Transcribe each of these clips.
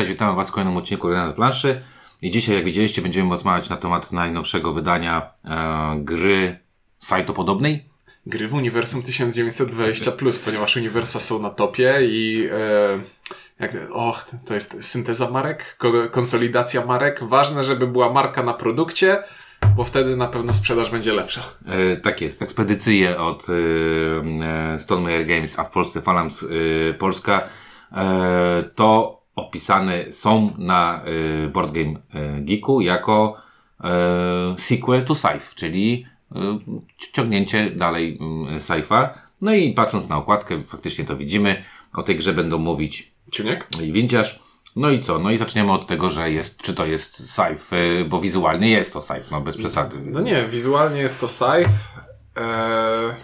cześć, witamy Was w kolejnym odcinku Gry na planszy. I dzisiaj, jak widzieliście, będziemy rozmawiać na temat najnowszego wydania e, gry sajtopodobnej. Gry w uniwersum 1920, ponieważ uniwersa są na topie i e, jak, och, to jest synteza marek, ko- konsolidacja marek. Ważne, żeby była marka na produkcie, bo wtedy na pewno sprzedaż będzie lepsza. E, tak jest, ekspedycje od e, e, Stonemeyer Games, a w Polsce Phalanx e, Polska, e, to opisane są na e, Board Game e, Geeku jako e, sequel to Scythe, czyli ciągnięcie dalej mm, Scythe'a. No i patrząc na okładkę, faktycznie to widzimy. O tej grze będą mówić Ciuniek? i Windziarz. No i co? No i zaczniemy od tego, że jest, czy to jest Scythe, y, bo wizualnie jest to Scythe, no bez przesady. No nie, wizualnie jest to Scythe. Eee,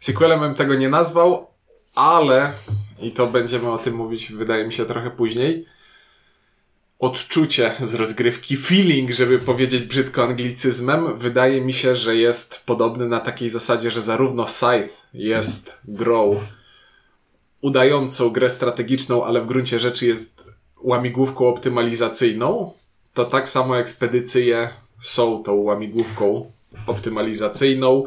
sequelem bym tego nie nazwał, ale i to będziemy o tym mówić, wydaje mi się, trochę później. Odczucie z rozgrywki, feeling, żeby powiedzieć brzydko anglicyzmem, wydaje mi się, że jest podobny na takiej zasadzie, że zarówno Scythe jest grą udającą grę strategiczną, ale w gruncie rzeczy jest łamigłówką optymalizacyjną, to tak samo ekspedycje są tą łamigłówką optymalizacyjną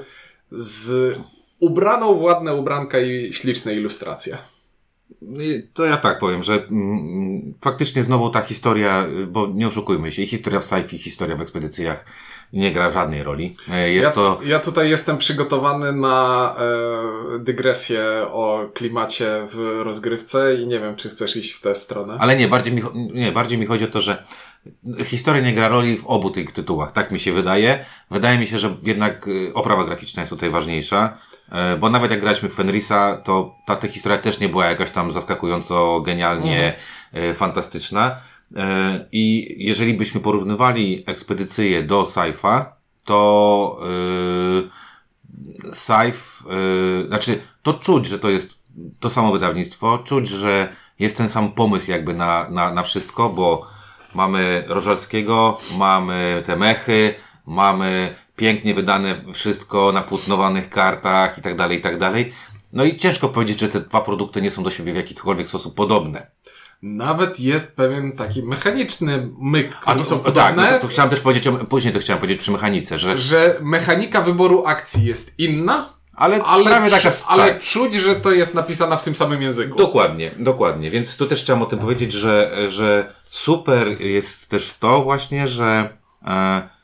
z ubraną w ładne ubranka i śliczne ilustracje. Y, To ja tak powiem, że mm, faktycznie znowu ta historia, bo nie oszukujmy się, historia w Scythe, i historia w ekspedycjach nie gra żadnej roli. E, Jest Ja, to... ja tutaj jestem przygotowany na e, dygresję o klimacie w rozgrywce i nie wiem, czy chcesz iść w tę stronę. Ale nie, bardziej mi, nie, bardziej mi chodzi o to, że historia nie gra roli w obu tych tytułach. Tak mi się wydaje. Wydaje mi się, że jednak y, oprawa graficzna jest tutaj ważniejsza. E, Bo nawet jak graliśmy w Fenrisa, to ta, ta historia też nie była jakaś tam zaskakująco, genialnie e, fantastyczna. E, I jeżeli byśmy porównywali ekspedycję do Scythe'a, to yy, Scythe, yy, znaczy to czuć, że to jest to samo wydawnictwo, czuć, że jest ten sam pomysł jakby na, na, na wszystko, bo mamy Rożalskiego, mamy te mechy, mamy pięknie wydane wszystko na płótnowanych kartach i tak dalej, i tak dalej. No i ciężko powiedzieć, że te dwa produkty nie są do siebie w jakikolwiek sposób podobne. Nawet jest pewien taki mechaniczny myk, A oni to, są tak, podobne, no to, to chciałem też powiedzieć, o, później to chciałem powiedzieć przy mechanice, że że mechanika wyboru akcji jest inna, ale, ale, prawie taka, ale tak. czuć, że to jest napisana w tym samym języku. Dokładnie, dokładnie. Więc tu też chciałem o tym powiedzieć, że, że super jest też to właśnie, że e,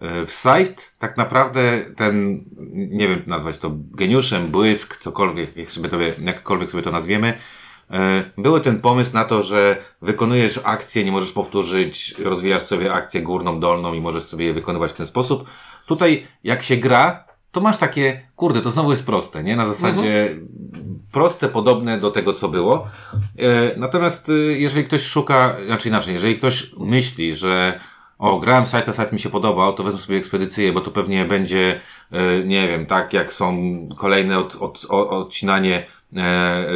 w Scythe tak naprawdę ten, nie wiem nazwać to geniuszem, błysk, cokolwiek, jak sobie to, jakkolwiek sobie to nazwiemy, e, były ten pomysł na to, że wykonujesz akcję, nie możesz powtórzyć, rozwijasz sobie akcję górną, dolną i możesz sobie je wykonywać w ten sposób. Tutaj, jak się gra, to masz takie, kurde, to znowu jest proste, nie? Na zasadzie proste, podobne do tego, co było. E, natomiast e, jeżeli ktoś szuka, znaczy inaczej, jeżeli ktoś myśli, że o, grałem site, a site mi się podobał, to wezmę sobie ekspedycję, bo to pewnie będzie, e, nie wiem, tak jak są kolejne od, od, od, odcinanie e, e,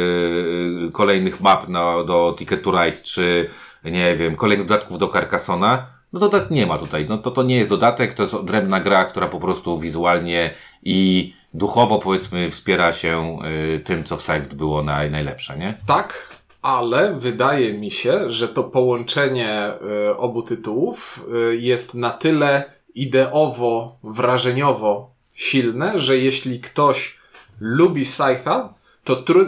kolejnych map na, do Ticket to Ride, czy nie wiem, kolejnych dodatków do Carcassona, no to tak nie ma tutaj. No to to nie jest dodatek, to jest odrębna gra, która po prostu wizualnie i duchowo powiedzmy wspiera się y, tym, co w Scythe było naj, najlepsze, nie? Tak, ale wydaje mi się, że to połączenie y, obu tytułów y, jest na tyle ideowo, wrażeniowo silne, że jeśli ktoś lubi Scythe'a, to tru...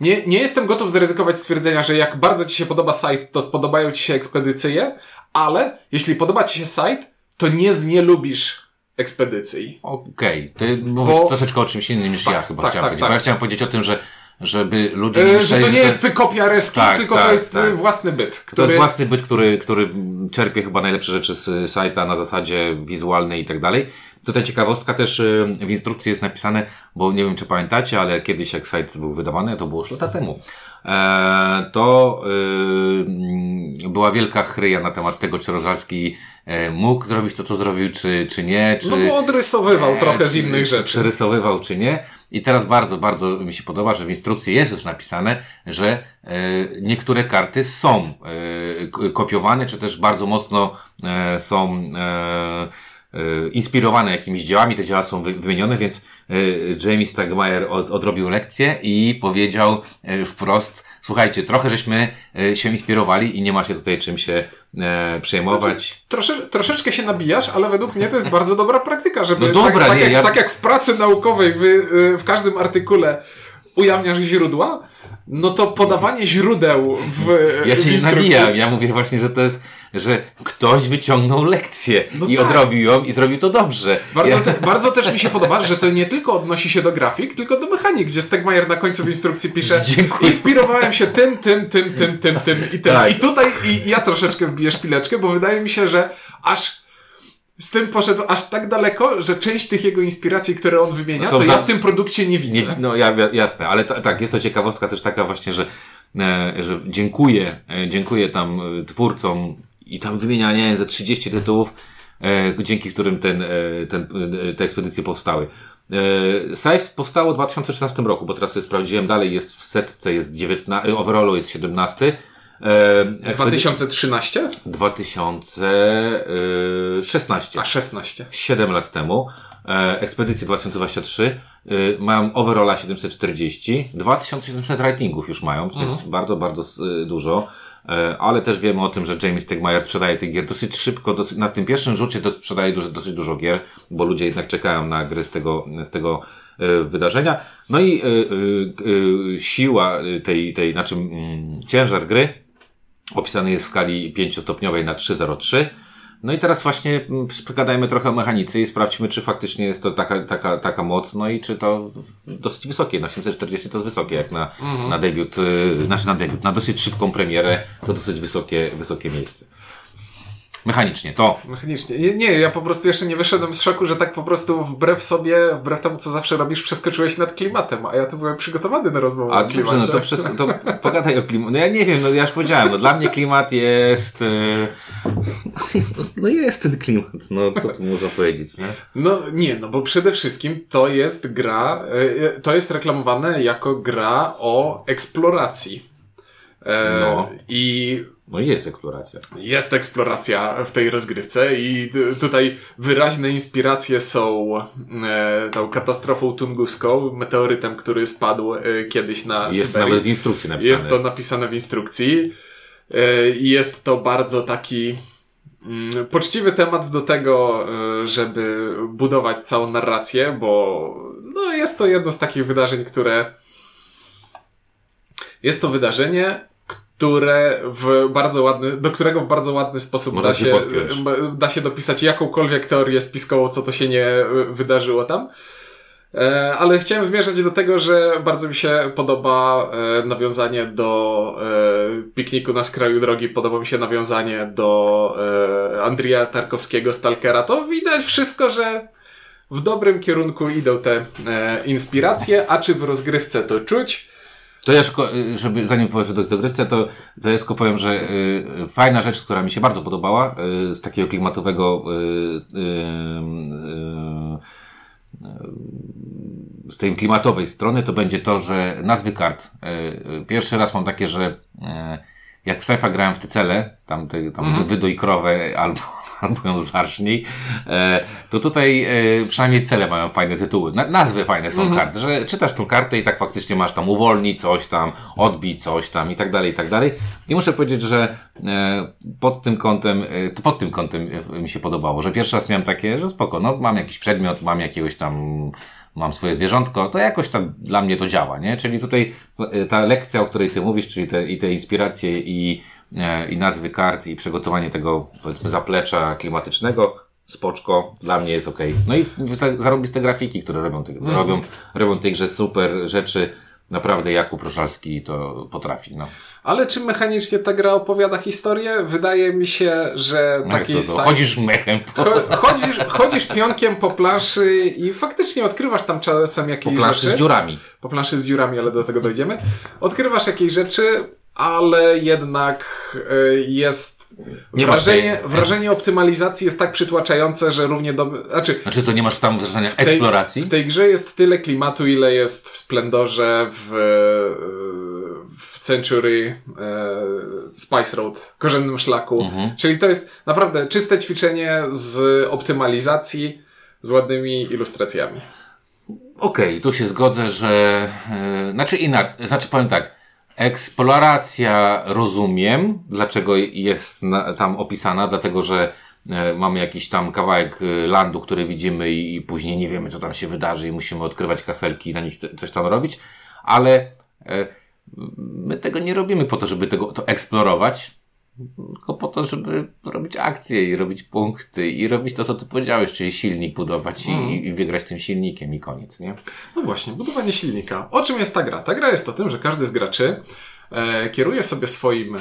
nie, nie jestem gotów zaryzykować stwierdzenia, że jak bardzo Ci się podoba Scythe, to spodobają Ci się ekspedycje, ale jeśli podoba Ci się Scythe, to nie znielubisz ekspedycji. Okej, ty mówisz Bo- troszeczkę o czymś innym niż Tak, ja chyba tak, chciałem tak, powiedzieć. tak. Bo ja chciałem powiedzieć o tym, że żeby ludzie E, że to nie jest kopia reski, Tak, tylko tak, to jest tak. y, własny byt, To który... jest własny byt, który, który czerpie chyba najlepsze rzeczy z sajta na zasadzie wizualnej i tak dalej. Tutaj ciekawostka też y, w instrukcji jest napisane, bo nie wiem czy pamiętacie, ale kiedyś jak sajt był wydawany, to było już lata temu, e, to y, była wielka chryja na temat tego, czy Rożalski e, mógł zrobić to, co zrobił, czy, czy nie, czy... No bo odrysowywał trochę z czy- innych czy rzeczy. Przerysowywał, czy nie. I teraz bardzo, bardzo mi się podoba, że w instrukcji jest już napisane, że e, niektóre karty są kopiowane, czy też bardzo mocno są inspirowane jakimiś dziełami. Te dzieła są wy- wymienione, więc e, Jamie Stagmeyer od, odrobił lekcję i powiedział e, wprost, słuchajcie, trochę żeśmy e, się inspirowali i nie ma się tutaj czym się e, przejmować. Znaczy, trosze, troszeczkę się nabijasz, ale według mnie to jest bardzo dobra praktyka, żeby No dobra, tak, tak, nie, jak, ja- tak jak w pracy naukowej wy, w każdym artykule ujawniasz źródła, no to podawanie źródeł w Ja w się nie instrukcji- nabijam, ja mówię właśnie, że to jest, że ktoś wyciągnął lekcję No i tak. odrobił ją i zrobił to dobrze. Bardzo, ja, te, bardzo też mi się podoba, że to nie tylko odnosi się do grafik, tylko do mechanik, gdzie Stegmaier na końcu w instrukcji pisze Dziękuję. inspirowałem się tym, tym, tym, tym, tym, tym i tym. Tak. I tutaj i ja troszeczkę wbiję szpileczkę, bo wydaje mi się, że aż z tym poszedł aż tak daleko, że część tych jego inspiracji, które on wymienia, Są to ja w tym produkcie nie widzę. Nie, no ja, ja- jasne, ale ta, tak, jest to ciekawostka też taka właśnie, że, e, że dziękuję, e, dziękuję tam e, twórcom i tam wymienia, nie ze 30 tytułów, e, dzięki którym ten, e, ten, e, te ekspedycje powstały. Size powstało w 2016 roku, bo teraz sobie sprawdziłem, dalej jest w setce, jest 19, overallu jest 17. E, ekspedy- 2013? 2016. A 16. 7 lat temu. E, ekspedycje 2023 e, mają overalla 740, 2700 ratingów już mają, co jest bardzo, bardzo e, dużo. E, ale też wiemy o tym, że James Stegmaier sprzedaje tych gier dosyć szybko, dosyć, na tym pierwszym rzucie to sprzedaje dosyć dużo gier, bo ludzie jednak czekają na gry z tego, z tego e, wydarzenia. No i e, e, e, siła e, tej, tej, znaczy mm, ciężar gry opisany jest w skali pięciostopniowej na 303. No i teraz właśnie mm, przegadajmy trochę o mechanice i sprawdźmy, czy faktycznie jest to taka, taka, taka moc, no i czy to dosyć wysokie. Na 740 to jest wysokie, jak na, na debiut, y, znaczy na debiut, na dosyć szybką premierę, to dosyć wysokie, wysokie miejsce. Mechanicznie, to. Mechanicznie. Nie, nie, ja po prostu jeszcze nie wyszedłem z szoku, że tak po prostu wbrew sobie, wbrew temu, co zawsze robisz, przeskoczyłeś nad klimatem, a ja tu byłem przygotowany na rozmowę A o dobrze, klimacie. no to, wszystko, to pogadaj o klimacie. No ja nie wiem, no ja już powiedziałem, no dla mnie klimat jest... y, No jest ten klimat, no co tu można powiedzieć, nie? No nie, no bo przede wszystkim to jest gra, e, to jest reklamowane jako gra o eksploracji. E, No. I No jest eksploracja. jest eksploracja w tej rozgrywce i tutaj wyraźne inspiracje są e, tą katastrofą tunguską, meteorytem, który spadł e, kiedyś na Jest Syberii. nawet w instrukcji napisane. Jest to napisane w instrukcji. E, Jest to bardzo taki mm, poczciwy temat do tego, e, żeby budować całą narrację, bo no, jest to jedno z takich wydarzeń, które. Jest to wydarzenie, które w bardzo ładny, do którego w bardzo ładny sposób Można da się podpiąć. da się dopisać jakąkolwiek teorię spiskową, co to się nie e, wydarzyło tam. E, Ale chciałem zmierzać do tego, że bardzo mi się podoba e, nawiązanie do pikniku na skraju drogi, podoba mi się nawiązanie do Andrija Tarkowskiego Stalkera. To widać wszystko, że w dobrym kierunku idą te inspiracje, a czy w rozgrywce to czuć? To ja szko- y, żeby, zanim powiesz do dogrywce, to, tylko powiem, że y, fajna rzecz, która mi się bardzo podobała, y, z takiego klimatowego, y, y, y, z tej klimatowej strony, to będzie to, że nazwy kart. Pierwszy raz mam takie, że jak w Sci-Fi grałem w te cele, tam, te, tam wydoj krowę albo, albo ją zacznij, e, to tutaj e, przynajmniej cele mają fajne tytuły. Na, nazwy fajne są kart, że czytasz tą kartę i tak faktycznie masz tam uwolnij coś tam, odbij coś tam i tak dalej, i tak dalej. I muszę powiedzieć, że e, pod tym kątem, pod tym kątem mi się podobało, że pierwszy raz miałem takie, że spoko, no mam jakiś przedmiot, mam jakiegoś tam mam swoje zwierzątko, to jakoś tam dla mnie to działa, nie? Czyli tutaj ta lekcja, o której ty mówisz, czyli te, i te inspiracje i, i nazwy kart i przygotowanie tego, powiedzmy, zaplecza klimatycznego, spoczko, dla mnie jest okej. No i za- zarobiste grafiki, które robią, te, robią, robią tej grze super rzeczy. Naprawdę Jakub Roszalski to potrafi, no. Ale czy mechanicznie ta gra opowiada historię? Wydaje mi się, że no taki to, to, sci- chodzisz mechem po, Cho- Chodzisz, chodzisz pionkiem po planszy i faktycznie odkrywasz tam czasem po jakieś planszy rzeczy. z dziurami. Po planszy z dziurami, ale do tego dojdziemy. Odkrywasz jakieś rzeczy, ale jednak y, jest Nie wrażenie, tej- wrażenie optymalizacji jest tak przytłaczające, że równie do... Znaczy, Znaczy co, nie masz tam wrażenia tej, eksploracji? w tej grze jest tyle klimatu, ile jest w Splendorze, w, w Century, e, Spice Road, korzennym szlaku. Mhm. Czyli to jest naprawdę czyste ćwiczenie z optymalizacji, z ładnymi ilustracjami. Okej, tu się zgodzę, że. Znaczy inaczej, znaczy powiem tak. Eksploracja rozumiem, dlaczego jest na, tam opisana, dlatego że e, mamy jakiś tam kawałek e, landu, który widzimy i, i później nie wiemy, co tam się wydarzy i musimy odkrywać kafelki i na nich coś tam robić, ale e, my tego nie robimy po to, żeby tego to eksplorować, tylko po to, żeby robić akcje i robić punkty i robić to, co ty powiedziałeś, czyli silnik budować Mm. i, i wygrać tym silnikiem i koniec, nie? No właśnie, budowanie silnika. O czym jest ta gra? Ta gra jest o tym, że każdy z graczy e, kieruje sobie swoim.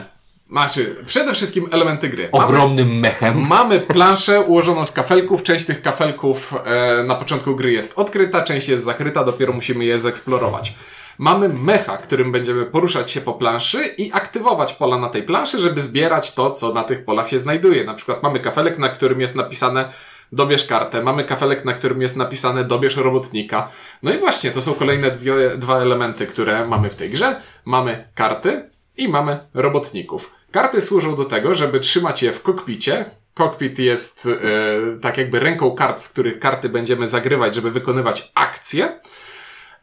Znaczy, przede wszystkim elementy gry. Mamy, Ogromnym mechem. mamy planszę ułożoną z kafelków. Część tych kafelków e, na początku gry jest odkryta, część jest zakryta, dopiero musimy je zeksplorować. Mamy mecha, którym będziemy poruszać się po planszy i aktywować pola na tej planszy, żeby zbierać to, co na tych polach się znajduje. Na przykład mamy kafelek, na którym jest napisane dobierz kartę, mamy kafelek, na którym jest napisane dobierz robotnika. No i właśnie, to są kolejne dwie, dwa elementy, które mamy w tej grze. Mamy karty i mamy robotników. Karty służą do tego, żeby trzymać je w kokpicie. Kokpit jest e, tak jakby ręką kart, z których karty będziemy zagrywać, żeby wykonywać akcje.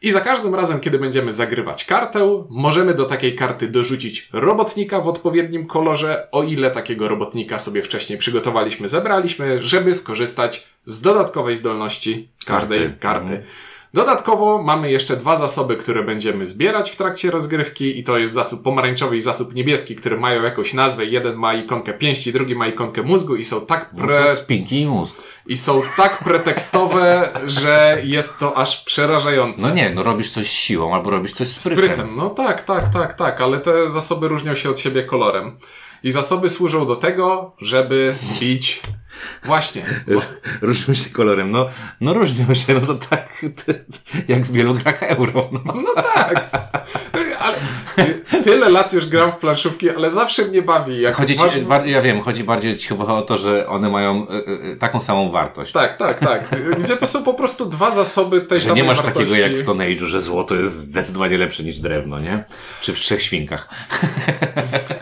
I za każdym razem, kiedy będziemy zagrywać kartę, możemy do takiej karty dorzucić robotnika w odpowiednim kolorze, o ile takiego robotnika sobie wcześniej przygotowaliśmy, zebraliśmy, żeby skorzystać z dodatkowej zdolności każdej Karty. karty. Dodatkowo mamy jeszcze dwa zasoby, które będziemy zbierać w trakcie rozgrywki i to jest zasób pomarańczowy i zasób niebieski, które mają jakąś nazwę. Jeden ma ikonkę pięści, drugi ma ikonkę mózgu i są tak No pre... i mózg. i są tak pretekstowe, że jest to aż przerażające. No nie, no robisz coś siłą albo robisz coś sprytem. Sprytem, no tak, tak, tak, tak, ale te zasoby różnią się od siebie kolorem. I zasoby służą do tego, żeby bić. Właśnie. Bo, Różnią się kolorem. No, no różnią się, no to tak jak w wielu grach euro. No. no tak. Ale tyle lat już gram w planszówki, ale zawsze mnie bawi. Jak Chodzi ci, masz... ja wiem, chodzi bardziej ci chyba o to, że one mają y, y, taką samą wartość. Tak, tak, tak. Gdzie to są po prostu dwa zasoby tej Że samej nie masz wartości. takiego jak w Stone Age'u, że złoto jest zdecydowanie lepsze niż drewno, nie? Czy w trzech świnkach.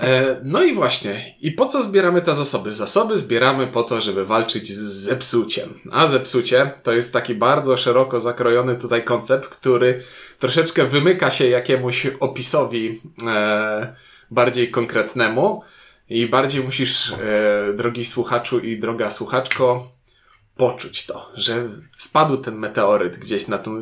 E, No i właśnie. I po co zbieramy te zasoby? Zasoby zbieramy po to, żeby walczyć z zepsuciem. A zepsucie to jest taki bardzo szeroko zakrojony tutaj koncept, który troszeczkę wymyka się jakiemuś opisowi e, bardziej konkretnemu i bardziej musisz, e, drogi słuchaczu i droga słuchaczko, poczuć to, że spadł ten meteoryt gdzieś na, tą, e,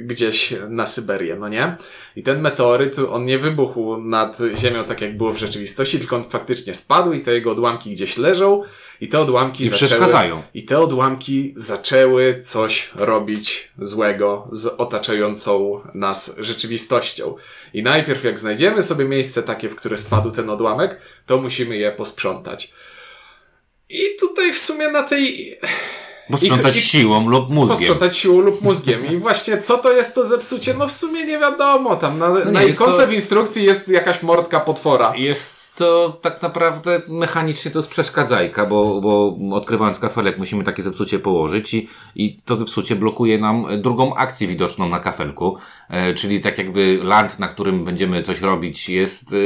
gdzieś na Syberię, no nie? I ten meteoryt, on nie wybuchł nad Ziemią tak jak było w rzeczywistości, tylko on faktycznie spadł i te jego odłamki gdzieś leżą i te odłamki I zaczęły... przeszkadzają. I te odłamki zaczęły coś robić złego z otaczającą nas rzeczywistością. I najpierw jak znajdziemy sobie miejsce takie, w które spadł ten odłamek, to musimy je posprzątać. I tutaj w sumie na tej Posprzątać I- i- siłą lub mózgiem. posprzątać siłą lub mózgiem. I właśnie co to jest to zepsucie? No w sumie nie wiadomo. Tam na, nie, na ikonce to- w instrukcji jest jakaś mordka potwora. Jest to tak naprawdę mechanicznie to jest przeszkadzajka, bo, bo odkrywając kafelek musimy takie zepsucie położyć i, i to zepsucie blokuje nam drugą akcję widoczną na kafelku, e, czyli tak jakby land, na którym będziemy coś robić jest, e,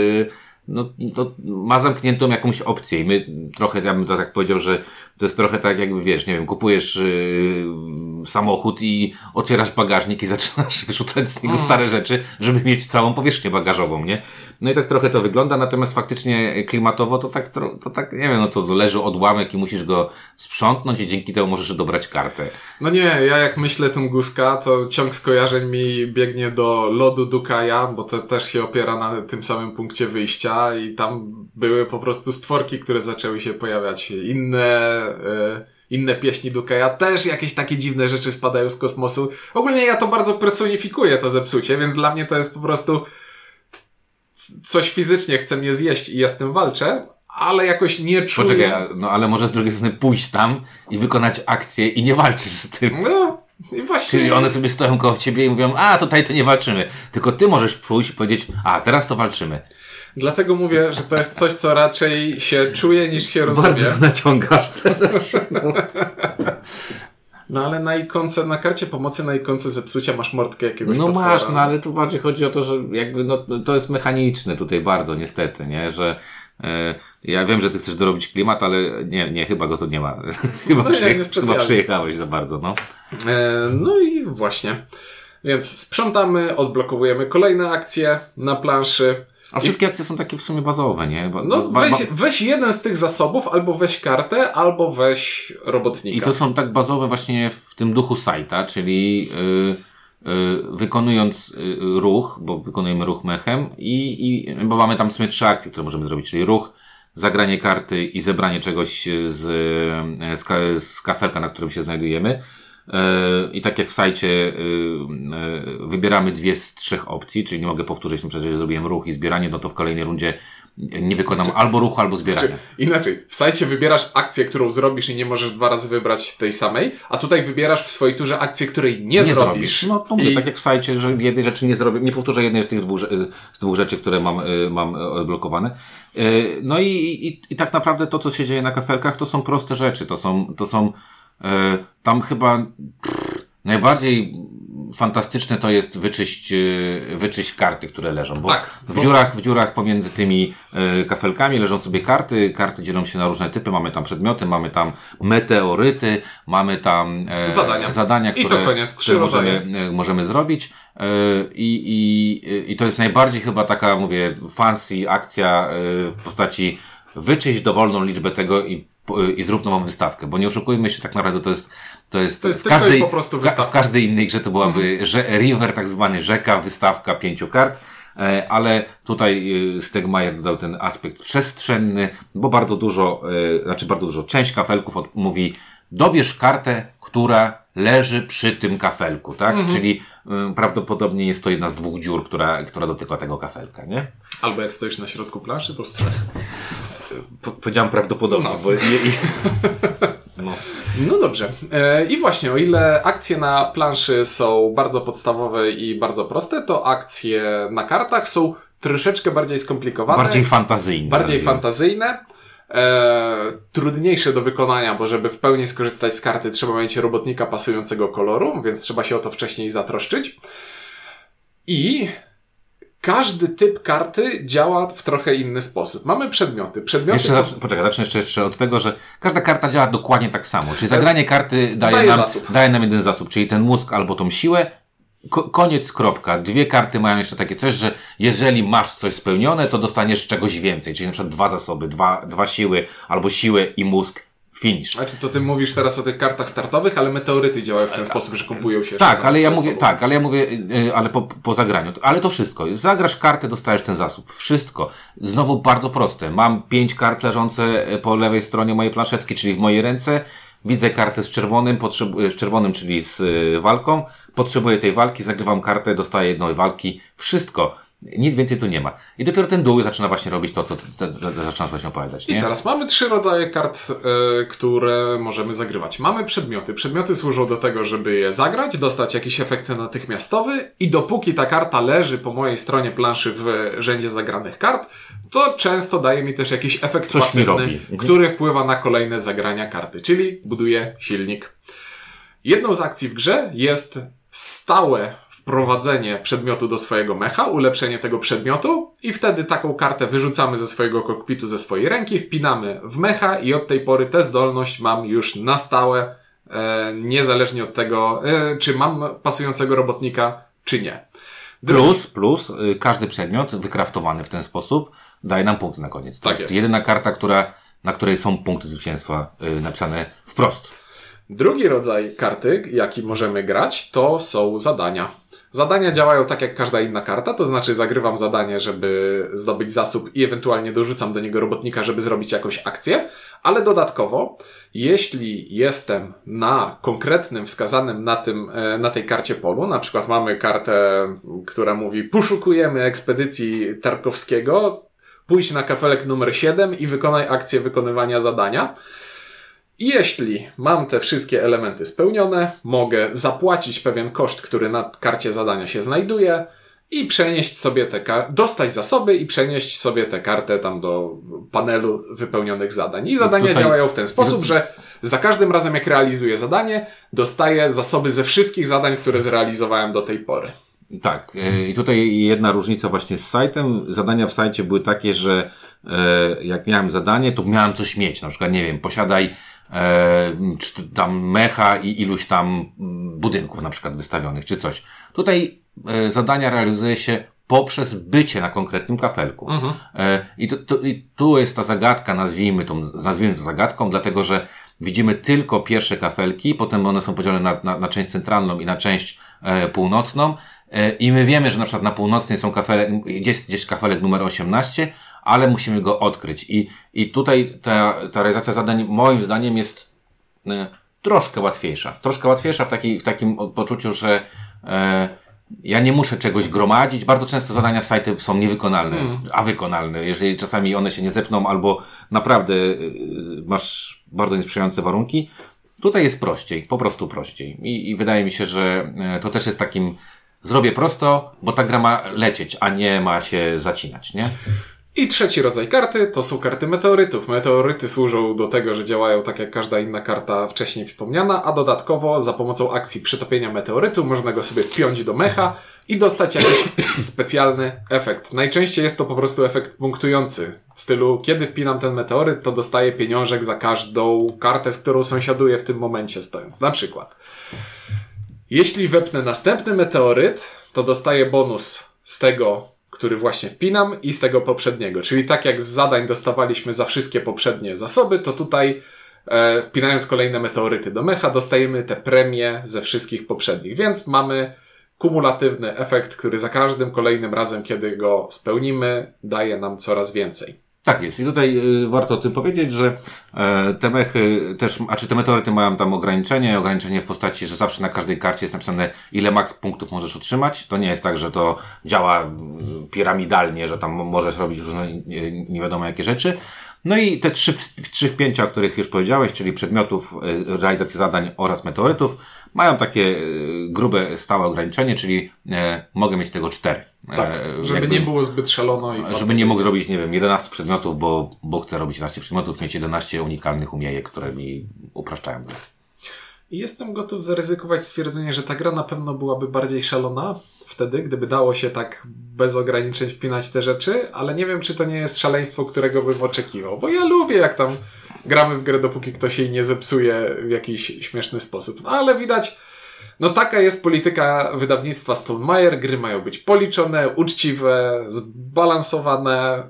no, to ma zamkniętą jakąś opcję. I my trochę, ja bym to tak powiedział, że to jest trochę tak jakby, wiesz, nie wiem, kupujesz yy, samochód i otwierasz bagażnik i zaczynasz wyrzucać z niego stare rzeczy, żeby mieć całą powierzchnię bagażową, nie? No i tak trochę to wygląda, natomiast faktycznie klimatowo to tak, to tak, nie wiem, no co, leży odłamek i musisz go sprzątnąć i dzięki temu możesz dobrać kartę. No nie, ja jak myślę Tunguska, to ciąg skojarzeń mi biegnie do lodu Dukaja, bo to też się opiera na tym samym punkcie wyjścia i tam były po prostu stworki, które zaczęły się pojawiać. Inne, e, inne pieśni Dukaja, też jakieś takie dziwne rzeczy spadają z kosmosu. Ogólnie ja to bardzo personifikuję, to zepsucie, więc dla mnie to jest po prostu coś fizycznie chce mnie zjeść i ja z tym walczę, ale jakoś nie czuję... Poczekaj, no ale może z drugiej strony pójść tam i wykonać akcję i nie walczyć z tym. No, i właśnie... Czyli one sobie stoją koło ciebie i mówią, a tutaj to nie walczymy. Tylko ty możesz pójść i powiedzieć, a teraz to walczymy. Dlatego mówię, że to jest coś, co raczej się czuje niż się rozumie. Bardzo naciągasz. No ale na ikonce, na karcie pomocy, na ikonce zepsucia masz mordkę jakiegoś No potwora. masz, no ale tu bardziej chodzi o to, że jakby no, to jest mechaniczne tutaj bardzo niestety, nie? Że e, ja wiem, że ty chcesz dorobić klimat, ale nie, nie chyba go tu nie ma. chyba, No przyje- nie chyba przyjechałeś za bardzo, no. E, no i właśnie. Więc sprzątamy, odblokowujemy kolejne akcje na planszy. A wszystkie akcje są takie w sumie bazowe, nie? No ba- weź, ba- weź jeden z tych zasobów, albo weź kartę, albo weź robotnika. I to są tak bazowe właśnie w tym duchu sajta, czyli y, y, wykonując y, ruch, bo wykonujemy ruch mechem i, i bo mamy tam w sumie trzy akcje, które możemy zrobić, czyli ruch, zagranie karty i zebranie czegoś z, y, z, z kafelka, na którym się znajdujemy. Y, I tak jak w sajcie y, y, wybieramy dwie z trzech opcji, czyli nie mogę powtórzyć, że zrobiłem ruch i zbieranie, no to w kolejnej rundzie nie wykonam albo ruchu, albo zbierania. Czy, inaczej, w sajcie wybierasz akcję, którą zrobisz i nie możesz dwa razy wybrać tej samej, a tutaj wybierasz w swojej turze akcję, której nie, zrobisz. No to mówię, I- tak jak w sajcie, że jednej rzeczy nie zrobię, nie powtórzę jednej z tych dwóch, z dwóch rzeczy, które mam, y, mam odblokowane. Y, No i, i, i tak naprawdę to, co się dzieje na kafelkach, to są proste rzeczy. To są, to są, tam chyba pff, najbardziej fantastyczne to jest wyczyść, y, wyczyść karty, które leżą. Bo Tak, w bo- dziurach, w dziurach pomiędzy tymi y, kafelkami leżą sobie karty. Karty dzielą się na różne typy. Mamy tam przedmioty, mamy tam meteoryty, mamy tam e, Zadania. zadania I to które, koniec, trzy które możemy, e, możemy zrobić. E, I, i, I to jest najbardziej chyba taka, mówię, fancy akcja e, w postaci wyczyść dowolną liczbę tego i, i zrób nową wystawkę. Bo nie oszukujmy się, tak naprawdę to jest to jest, To jest w każdej, po prostu wystawka. W każdej innej grze to byłaby że, river, tak zwany rzeka, wystawka pięciu kart. E, Ale tutaj e, Stegmaier dodał ten aspekt przestrzenny, bo bardzo dużo, e, znaczy bardzo dużo, część kafelków od, mówi dobierz kartę, która leży przy tym kafelku, tak? Czyli e, prawdopodobnie jest to jedna z dwóch dziur, która, która dotyka tego kafelka, nie? Albo jak stoisz na środku planszy, to strach. Po, powiedziałem prawdopodobnie, No. bo i, i, no. No dobrze. E, I właśnie, o ile akcje na planszy są bardzo podstawowe i bardzo proste, to akcje na kartach są troszeczkę bardziej skomplikowane. bardziej fantazyjne. bardziej fantazyjne, e, trudniejsze do wykonania, bo żeby w pełni skorzystać z karty, trzeba mieć robotnika pasującego koloru, więc trzeba się o to wcześniej zatroszczyć. I każdy typ karty działa w trochę inny sposób. Mamy przedmioty. Przedmioty Jeszcze zacznę, poczekaj, zacznę jeszcze, jeszcze od tego, że każda karta działa dokładnie tak samo. Czyli zagranie karty daje, Daje nam, zasób. daje nam jeden zasób, czyli ten mózg albo tą siłę. Ko koniec, kropka. Dwie karty mają jeszcze takie coś, że jeżeli masz coś spełnione, to dostaniesz czegoś więcej. Czyli na przykład dwa zasoby, dwa, dwa siły, albo siłę i mózg, finish. Znaczy, to ty mówisz teraz o tych kartach startowych, ale meteoryty działają w ten sposób, że kupują się Tak, razem ale ja sobą. mówię, tak, ale ja mówię, ale po, po zagraniu. Ale to wszystko. Zagrasz kartę, dostajesz ten zasób. Wszystko. Znowu bardzo proste. Mam pięć kart leżące e, po lewej stronie mojej planszetki, czyli w mojej ręce. Widzę kartę z czerwonym, potrzebuję, z czerwonym, czyli z y, walką. Potrzebuję tej walki, zagrywam kartę, dostaję jedną walki. Wszystko. Nic więcej tu nie ma. I dopiero ten dół zaczyna właśnie robić to, co zaczynasz właśnie opowiadać, I nie? teraz mamy trzy rodzaje kart, e, które możemy zagrywać. Mamy przedmioty. Przedmioty służą do tego, żeby je zagrać, dostać jakiś efekt natychmiastowy i dopóki ta karta leży po mojej stronie planszy w rzędzie zagranych kart, to często daje mi też jakiś efekt Coś pasywny. Mhm. który wpływa na kolejne zagrania karty, czyli buduje silnik. Jedną z akcji w grze jest stałe wprowadzenie przedmiotu do swojego mecha, ulepszenie tego przedmiotu i wtedy taką kartę wyrzucamy ze swojego kokpitu, ze swojej ręki, wpinamy w mecha i od tej pory tę zdolność mam już na stałe, e, niezależnie od tego, e, czy mam pasującego robotnika, czy nie. Plus, plus, y, każdy przedmiot wykraftowany w ten sposób daje nam punkty na koniec. To Tak jest, jest. jedyna karta, która, na której są punkty zwycięstwa y, napisane wprost. Drugi rodzaj karty, jaki możemy grać, to są zadania. Zadania działają tak jak każda inna karta, to znaczy zagrywam zadanie, żeby zdobyć zasób i ewentualnie dorzucam do niego robotnika, żeby zrobić jakąś akcję, ale dodatkowo, jeśli jestem na konkretnym, wskazanym na, tym, e, na tej karcie polu, na przykład mamy kartę, która mówi poszukujemy ekspedycji Tarkowskiego, pójdź na kafelek numer 7 i wykonaj akcję wykonywania zadania, i jeśli mam te wszystkie elementy spełnione, mogę zapłacić pewien koszt, który na karcie zadania się znajduje i przenieść sobie te kar- dostać zasoby i przenieść sobie tę kartę tam do panelu wypełnionych zadań. I zadania tutaj- działają w ten sposób, że za każdym razem jak realizuję zadanie, dostaję zasoby ze wszystkich zadań, które zrealizowałem do tej pory. Tak, y, i tutaj jedna różnica właśnie z sajtem. Zadania w sajcie były takie, że e, jak miałem zadanie, to miałem coś mieć. Na przykład, nie wiem, posiadaj e, czy tam mecha i iluś tam mm, budynków na przykład wystawionych, czy coś. Tutaj e, zadania realizuje się poprzez bycie na konkretnym kafelku. E, I, to, to, I tu jest ta zagadka, nazwijmy, tą, nazwijmy to zagadką, dlatego że widzimy tylko pierwsze kafelki, potem one są podzielone na, na, na część centralną i na część e, północną. E, I my wiemy, że na przykład na północnej są kafele, jest gdzieś kafelek numer 18, ale musimy go odkryć. I, i tutaj ta, ta realizacja zadań moim zdaniem jest e, troszkę łatwiejsza. Troszkę łatwiejsza w, takiej, w takim poczuciu, że e, ja nie muszę czegoś gromadzić. Bardzo często zadania w sajty są niewykonalne, a wykonalne. Jeżeli czasami one się nie zepną albo naprawdę y, masz bardzo niesprzyjające warunki, tutaj jest prościej, po prostu prościej. I, I wydaje mi się, że e, to też jest takim zrobię prosto, bo ta gra ma lecieć, a nie ma się zacinać, nie? I trzeci rodzaj karty to są karty meteorytów. Meteoryty służą do tego, że działają tak jak każda inna karta wcześniej wspomniana, a dodatkowo za pomocą akcji przytopienia meteorytu można go sobie wpiąć do mecha i dostać jakiś specjalny efekt. Najczęściej jest to po prostu efekt punktujący. W stylu, kiedy wpinam ten meteoryt, to dostaję pieniążek za każdą kartę, z którą sąsiaduję w tym momencie stojąc. Na przykład, jeśli wepnę następny meteoryt, to dostaję bonus z tego, który właśnie wpinam i z tego poprzedniego. Czyli tak jak z zadań dostawaliśmy za wszystkie poprzednie zasoby, to tutaj e, wpinając kolejne meteoryty do mecha, dostajemy te premie ze wszystkich poprzednich. Więc mamy kumulatywny efekt, który za każdym kolejnym razem, kiedy go spełnimy, daje nam coraz więcej. Tak jest. I tutaj y, warto o tym powiedzieć, że e, te mechy też, a czy te meteoryty mają tam ograniczenie, ograniczenie w postaci, że zawsze na każdej karcie jest napisane, ile max punktów możesz otrzymać. To nie jest tak, że to działa y, piramidalnie, że tam możesz robić różne nie wiadomo jakie rzeczy. No i te trzy, trzy wpięcia, o których już powiedziałeś, czyli przedmiotów, y, realizacji zadań oraz meteorytów, mają takie y, grube, stałe ograniczenie, czyli e, mogę mieć tego cztery. Tak, E, żeby jakby- nie było zbyt szalono i żeby nie mógł robić, nie wiem, 11 przedmiotów, bo, bo chcę robić 11 przedmiotów, mieć 11 unikalnych umiejek, które mi upraszczają grę. I jestem gotów zaryzykować stwierdzenie, że ta gra na pewno byłaby bardziej szalona wtedy, gdyby dało się tak bez ograniczeń wpinać te rzeczy, ale nie wiem, czy to nie jest szaleństwo, którego bym oczekiwał, bo ja lubię, jak tam gramy w grę, dopóki ktoś jej nie zepsuje w jakiś śmieszny sposób. No ale widać, no taka jest polityka wydawnictwa Stone Meyer. Gry mają być policzone, uczciwe, zbalansowane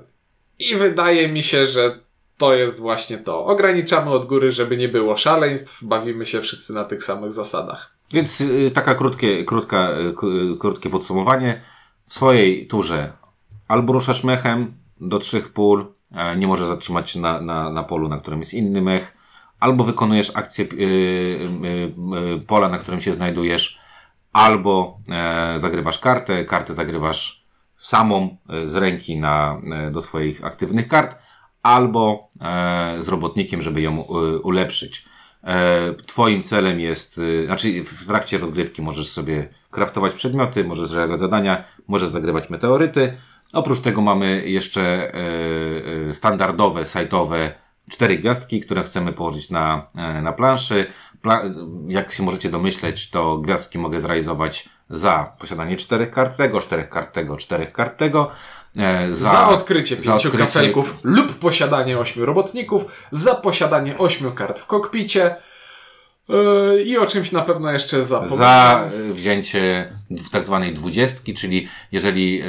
i wydaje mi się, że to jest właśnie to. Ograniczamy od góry, żeby nie było szaleństw, bawimy się wszyscy na tych samych zasadach. Więc y, taka krótkie, krótka, y, y, krótkie podsumowanie. W swojej turze albo ruszasz mechem do trzech pól, e, nie możesz zatrzymać się na, na, na polu, na którym jest inny mech, albo wykonujesz akcję y, pola, na którym się znajdujesz, albo e, zagrywasz kartę, kartę zagrywasz samą e, z ręki na, do swoich aktywnych kart, albo e, z robotnikiem, żeby ją e, ulepszyć. E, twoim celem jest, e, znaczy w trakcie rozgrywki możesz sobie kraftować przedmioty, możesz realizować zadania, możesz zagrywać meteoryty. Oprócz tego mamy jeszcze standardowe, sajtowe cztery gwiazdki, które chcemy położyć na, na planszy. Pla jak się możecie domyśleć, to gwiazdki mogę zrealizować za posiadanie czterech kart tego, czterech kart tego, czterech kart tego. E, Za, odkrycie za pięciu odkrycie- kafelków lub posiadanie ośmiu robotników, za posiadanie ośmiu kart w kokpicie yy, i o czymś na pewno jeszcze zapomniałem. za e, wzięcie tak zwanej dwudziestki, czyli jeżeli e,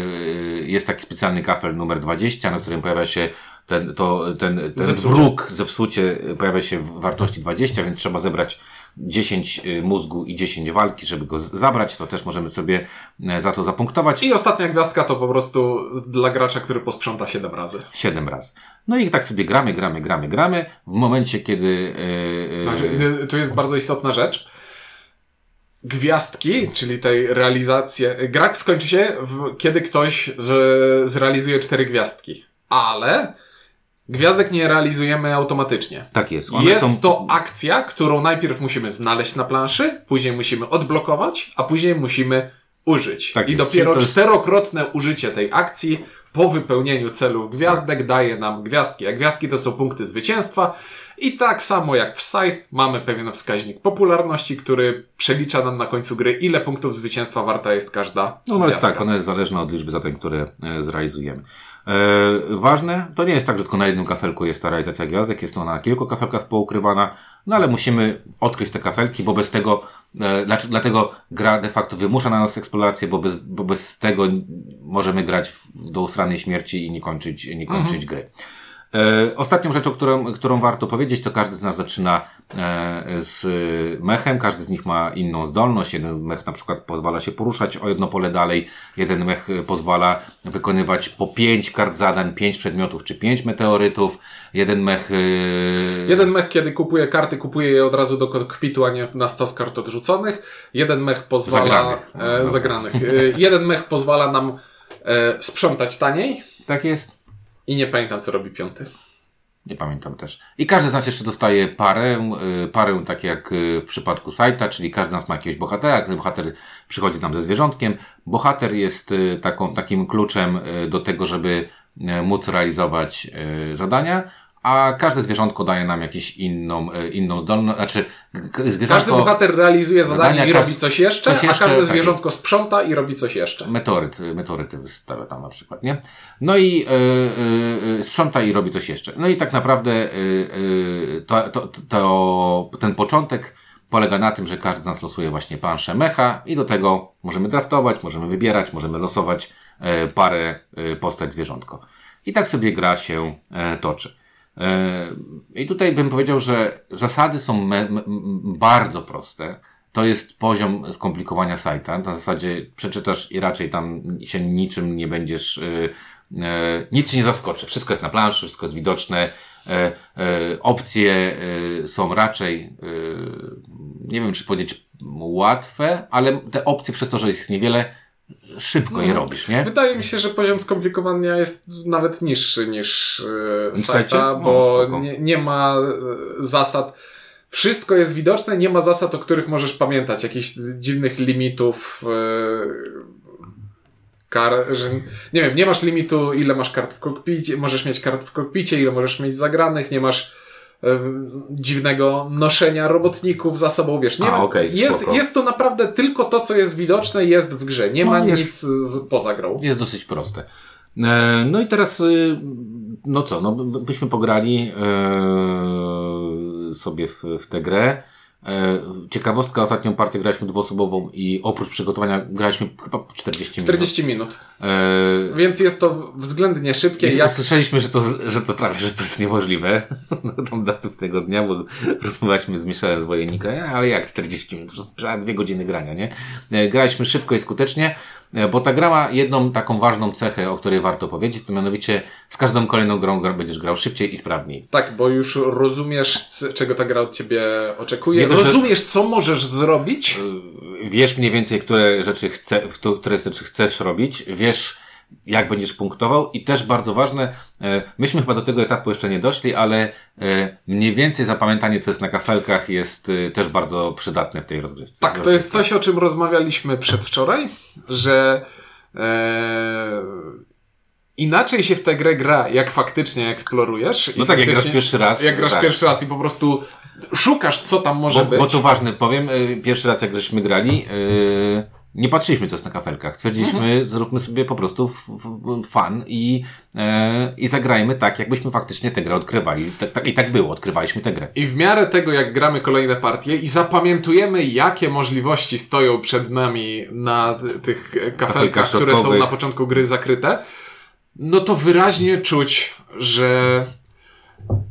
jest taki specjalny kafel numer 20, na którym pojawia się ten, to, ten, ten Zepsucie. wróg, zepsucie pojawia się w wartości 20, więc trzeba zebrać 10 mózgu i 10 walki, żeby go zabrać, to też możemy sobie e, za to zapunktować. I ostatnia gwiazdka to po prostu dla gracza, który posprząta 7 razy. 7 razy. No i tak sobie gramy, gramy, gramy, gramy. W momencie, kiedy... e, e, Znaczy, y, tu jest bardzo istotna rzecz. Gwiazdki, czyli tej realizacji. Gra skończy się, w, kiedy ktoś z, zrealizuje cztery gwiazdki. Ale gwiazdek nie realizujemy automatycznie. tak jest. One Jest są- to akcja, którą najpierw musimy znaleźć na planszy, później musimy odblokować, a później musimy użyć. Tak I jest, dopiero jest- czterokrotne użycie tej akcji po wypełnieniu celów gwiazdek daje nam gwiazdki. A gwiazdki to są punkty zwycięstwa. I tak samo jak w Scythe mamy pewien wskaźnik popularności, który przelicza nam na końcu gry, ile punktów zwycięstwa warta jest każda No, no jest tak, ona jest zależna od liczby zadań, które e, zrealizujemy. E, ważne, to nie jest tak, że tylko na jednym kafelku jest ta realizacja gwiazdek, jest to na kilku kafelkach poukrywana, no ale musimy odkryć te kafelki, bo bez tego, e, dlaczego, dlatego gra de facto wymusza na nas eksplorację, bo bez, bo bez tego możemy grać w, do usranej śmierci i nie kończyć, nie kończyć Mhm. gry. E, ostatnią rzeczą, którą, którą warto powiedzieć, to każdy z nas zaczyna e, z mechem, każdy z nich ma inną zdolność. Jeden mech na przykład pozwala się poruszać o jedno pole dalej, jeden mech pozwala wykonywać po pięć kart zadań, pięć przedmiotów czy pięć meteorytów. Jeden mech... E, Jeden mech, kiedy kupuje karty, kupuje je od razu do kokpitu, a nie na stos kart odrzuconych. Jeden mech pozwala... Zagranych. E, zagranych. E, jeden mech pozwala nam e, sprzątać taniej Tak jest. I nie pamiętam, co robi piąty. Nie pamiętam też. I każdy z nas jeszcze dostaje parę, y, parę tak jak y, w przypadku sajta, czyli każdy z nas ma jakiegoś bohatera, ten bohater przychodzi nam ze zwierzątkiem. Bohater jest y, taką, takim kluczem do tego, żeby móc realizować zadania, a każde zwierzątko daje nam jakąś inną, y, inną zdolność, znaczy. Każdy bohater realizuje zadanie i robi coś jeszcze, coś jeszcze, a każde tak zwierzątko sprząta i robi coś jeszcze. Meteoryt, meteoryty wystawia tam na przykład, nie? No i y, y, y, sprząta i robi coś jeszcze. No i tak naprawdę y, y, to, to, to, ten początek polega na tym, że każdy z nas losuje właśnie planszę mecha i do tego możemy draftować, możemy wybierać, możemy losować parę postać zwierzątko. I tak sobie gra się e, toczy. E, I tutaj bym powiedział, że zasady są bardzo proste. To jest poziom skomplikowania sajta. Na zasadzie przeczytasz i raczej tam się niczym nie będziesz, e, e, nic cię nie zaskoczy. Wszystko jest na planszy, wszystko jest widoczne. Opcje są raczej, nie wiem czy powiedzieć łatwe, ale te opcje przez to, że jest ich niewiele, szybko je robisz, nie? Wydaje mi się, że poziom skomplikowania jest nawet niższy niż W sajta? No, bo spoko. nie, nie ma e, zasad. Wszystko jest widoczne, nie ma zasad, o których możesz pamiętać, jakichś dziwnych limitów. E, kar, że, nie wiem, nie masz limitu, ile masz kart w kokpicie, możesz mieć kart w kokpicie, ile możesz mieć zagranych, nie masz dziwnego noszenia robotników za sobą, wiesz, nie A, ma, okej, jest, spoko. jest to naprawdę tylko to, co jest widoczne, jest w grze, nie No, ma jest- nic z, poza grą. Jest dosyć proste. E, No i teraz, y, no co, no by- byśmy pograli e, sobie w, w tę grę. E, Ciekawostka, ostatnią partię graliśmy dwuosobową i oprócz przygotowania graliśmy chyba 40 minut. 40 minut. E, Więc jest to względnie szybkie. Jak, Usłyszeliśmy, że to, że to prawie, że to jest niemożliwe. No, tam następnego dnia, bo rozmawialiśmy z Michelem z Wojennika, "Ja, ale jak 40 minut? Przecież dwie godziny grania, nie? E, Graliśmy szybko i skutecznie, e, bo ta gra ma jedną taką ważną cechę, o której warto powiedzieć, to mianowicie z każdą kolejną grą będziesz grał szybciej i sprawniej. tak, bo już rozumiesz, czego ta gra od ciebie oczekuje. Nie to, że- rozumiesz, co możesz zrobić. Wiesz mniej więcej, które rzeczy, chce, które rzeczy chcesz robić, wiesz, jak będziesz punktował i też bardzo ważne, e, myśmy chyba do tego etapu jeszcze nie doszli, ale e, mniej więcej zapamiętanie, co jest na kafelkach jest też bardzo przydatne w tej rozgrywce. Tak, to jest coś, o czym rozmawialiśmy przedwczoraj, że e, inaczej się w tę grę gra, jak faktycznie eksplorujesz. No i tak, jak grasz pierwszy raz. Jak grasz tak. pierwszy raz i po prostu szukasz, co tam może Bo, być. bo to ważne, powiem, y, pierwszy raz jak żeśmy grali, y, nie patrzyliśmy co jest na kafelkach. Stwierdziliśmy, Mhm. zróbmy sobie po prostu fan i, e, i zagrajmy tak, jakbyśmy faktycznie tę grę odkrywali. Tak, tak, I tak było, odkrywaliśmy tę grę. I w miarę tego, jak gramy kolejne partie i zapamiętujemy, jakie możliwości stoją przed nami na tych kafelkach, Kafelkach które są na początku gry zakryte, no to wyraźnie czuć, że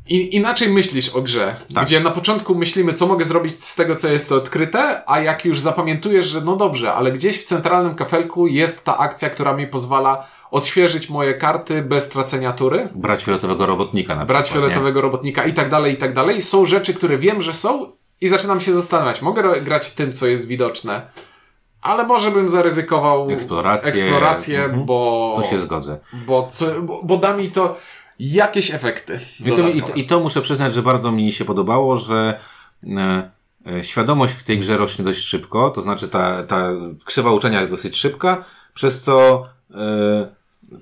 i, inaczej myślisz o grze, Tak. gdzie na początku myślimy, co mogę zrobić z tego, co jest odkryte, a jak już zapamiętujesz, że no dobrze, ale gdzieś w centralnym kafelku jest ta akcja, która mi pozwala odświeżyć moje karty bez tracenia tury, Brać fioletowego robotnika na brać przykład. nie? fioletowego robotnika i tak dalej, i tak dalej. Są rzeczy, które wiem, że są i zaczynam się zastanawiać. Mogę grać tym, co jest widoczne, ale może bym zaryzykował Eksplorację. eksplorację Mhm. bo, To się zgodzę. bo, co, bo, bo da mi to jakieś efekty. I to, i. I to muszę przyznać, że bardzo mi się podobało, że e, e, świadomość w tej grze rośnie dość szybko, to znaczy ta, ta krzywa uczenia jest dosyć szybka, przez co e,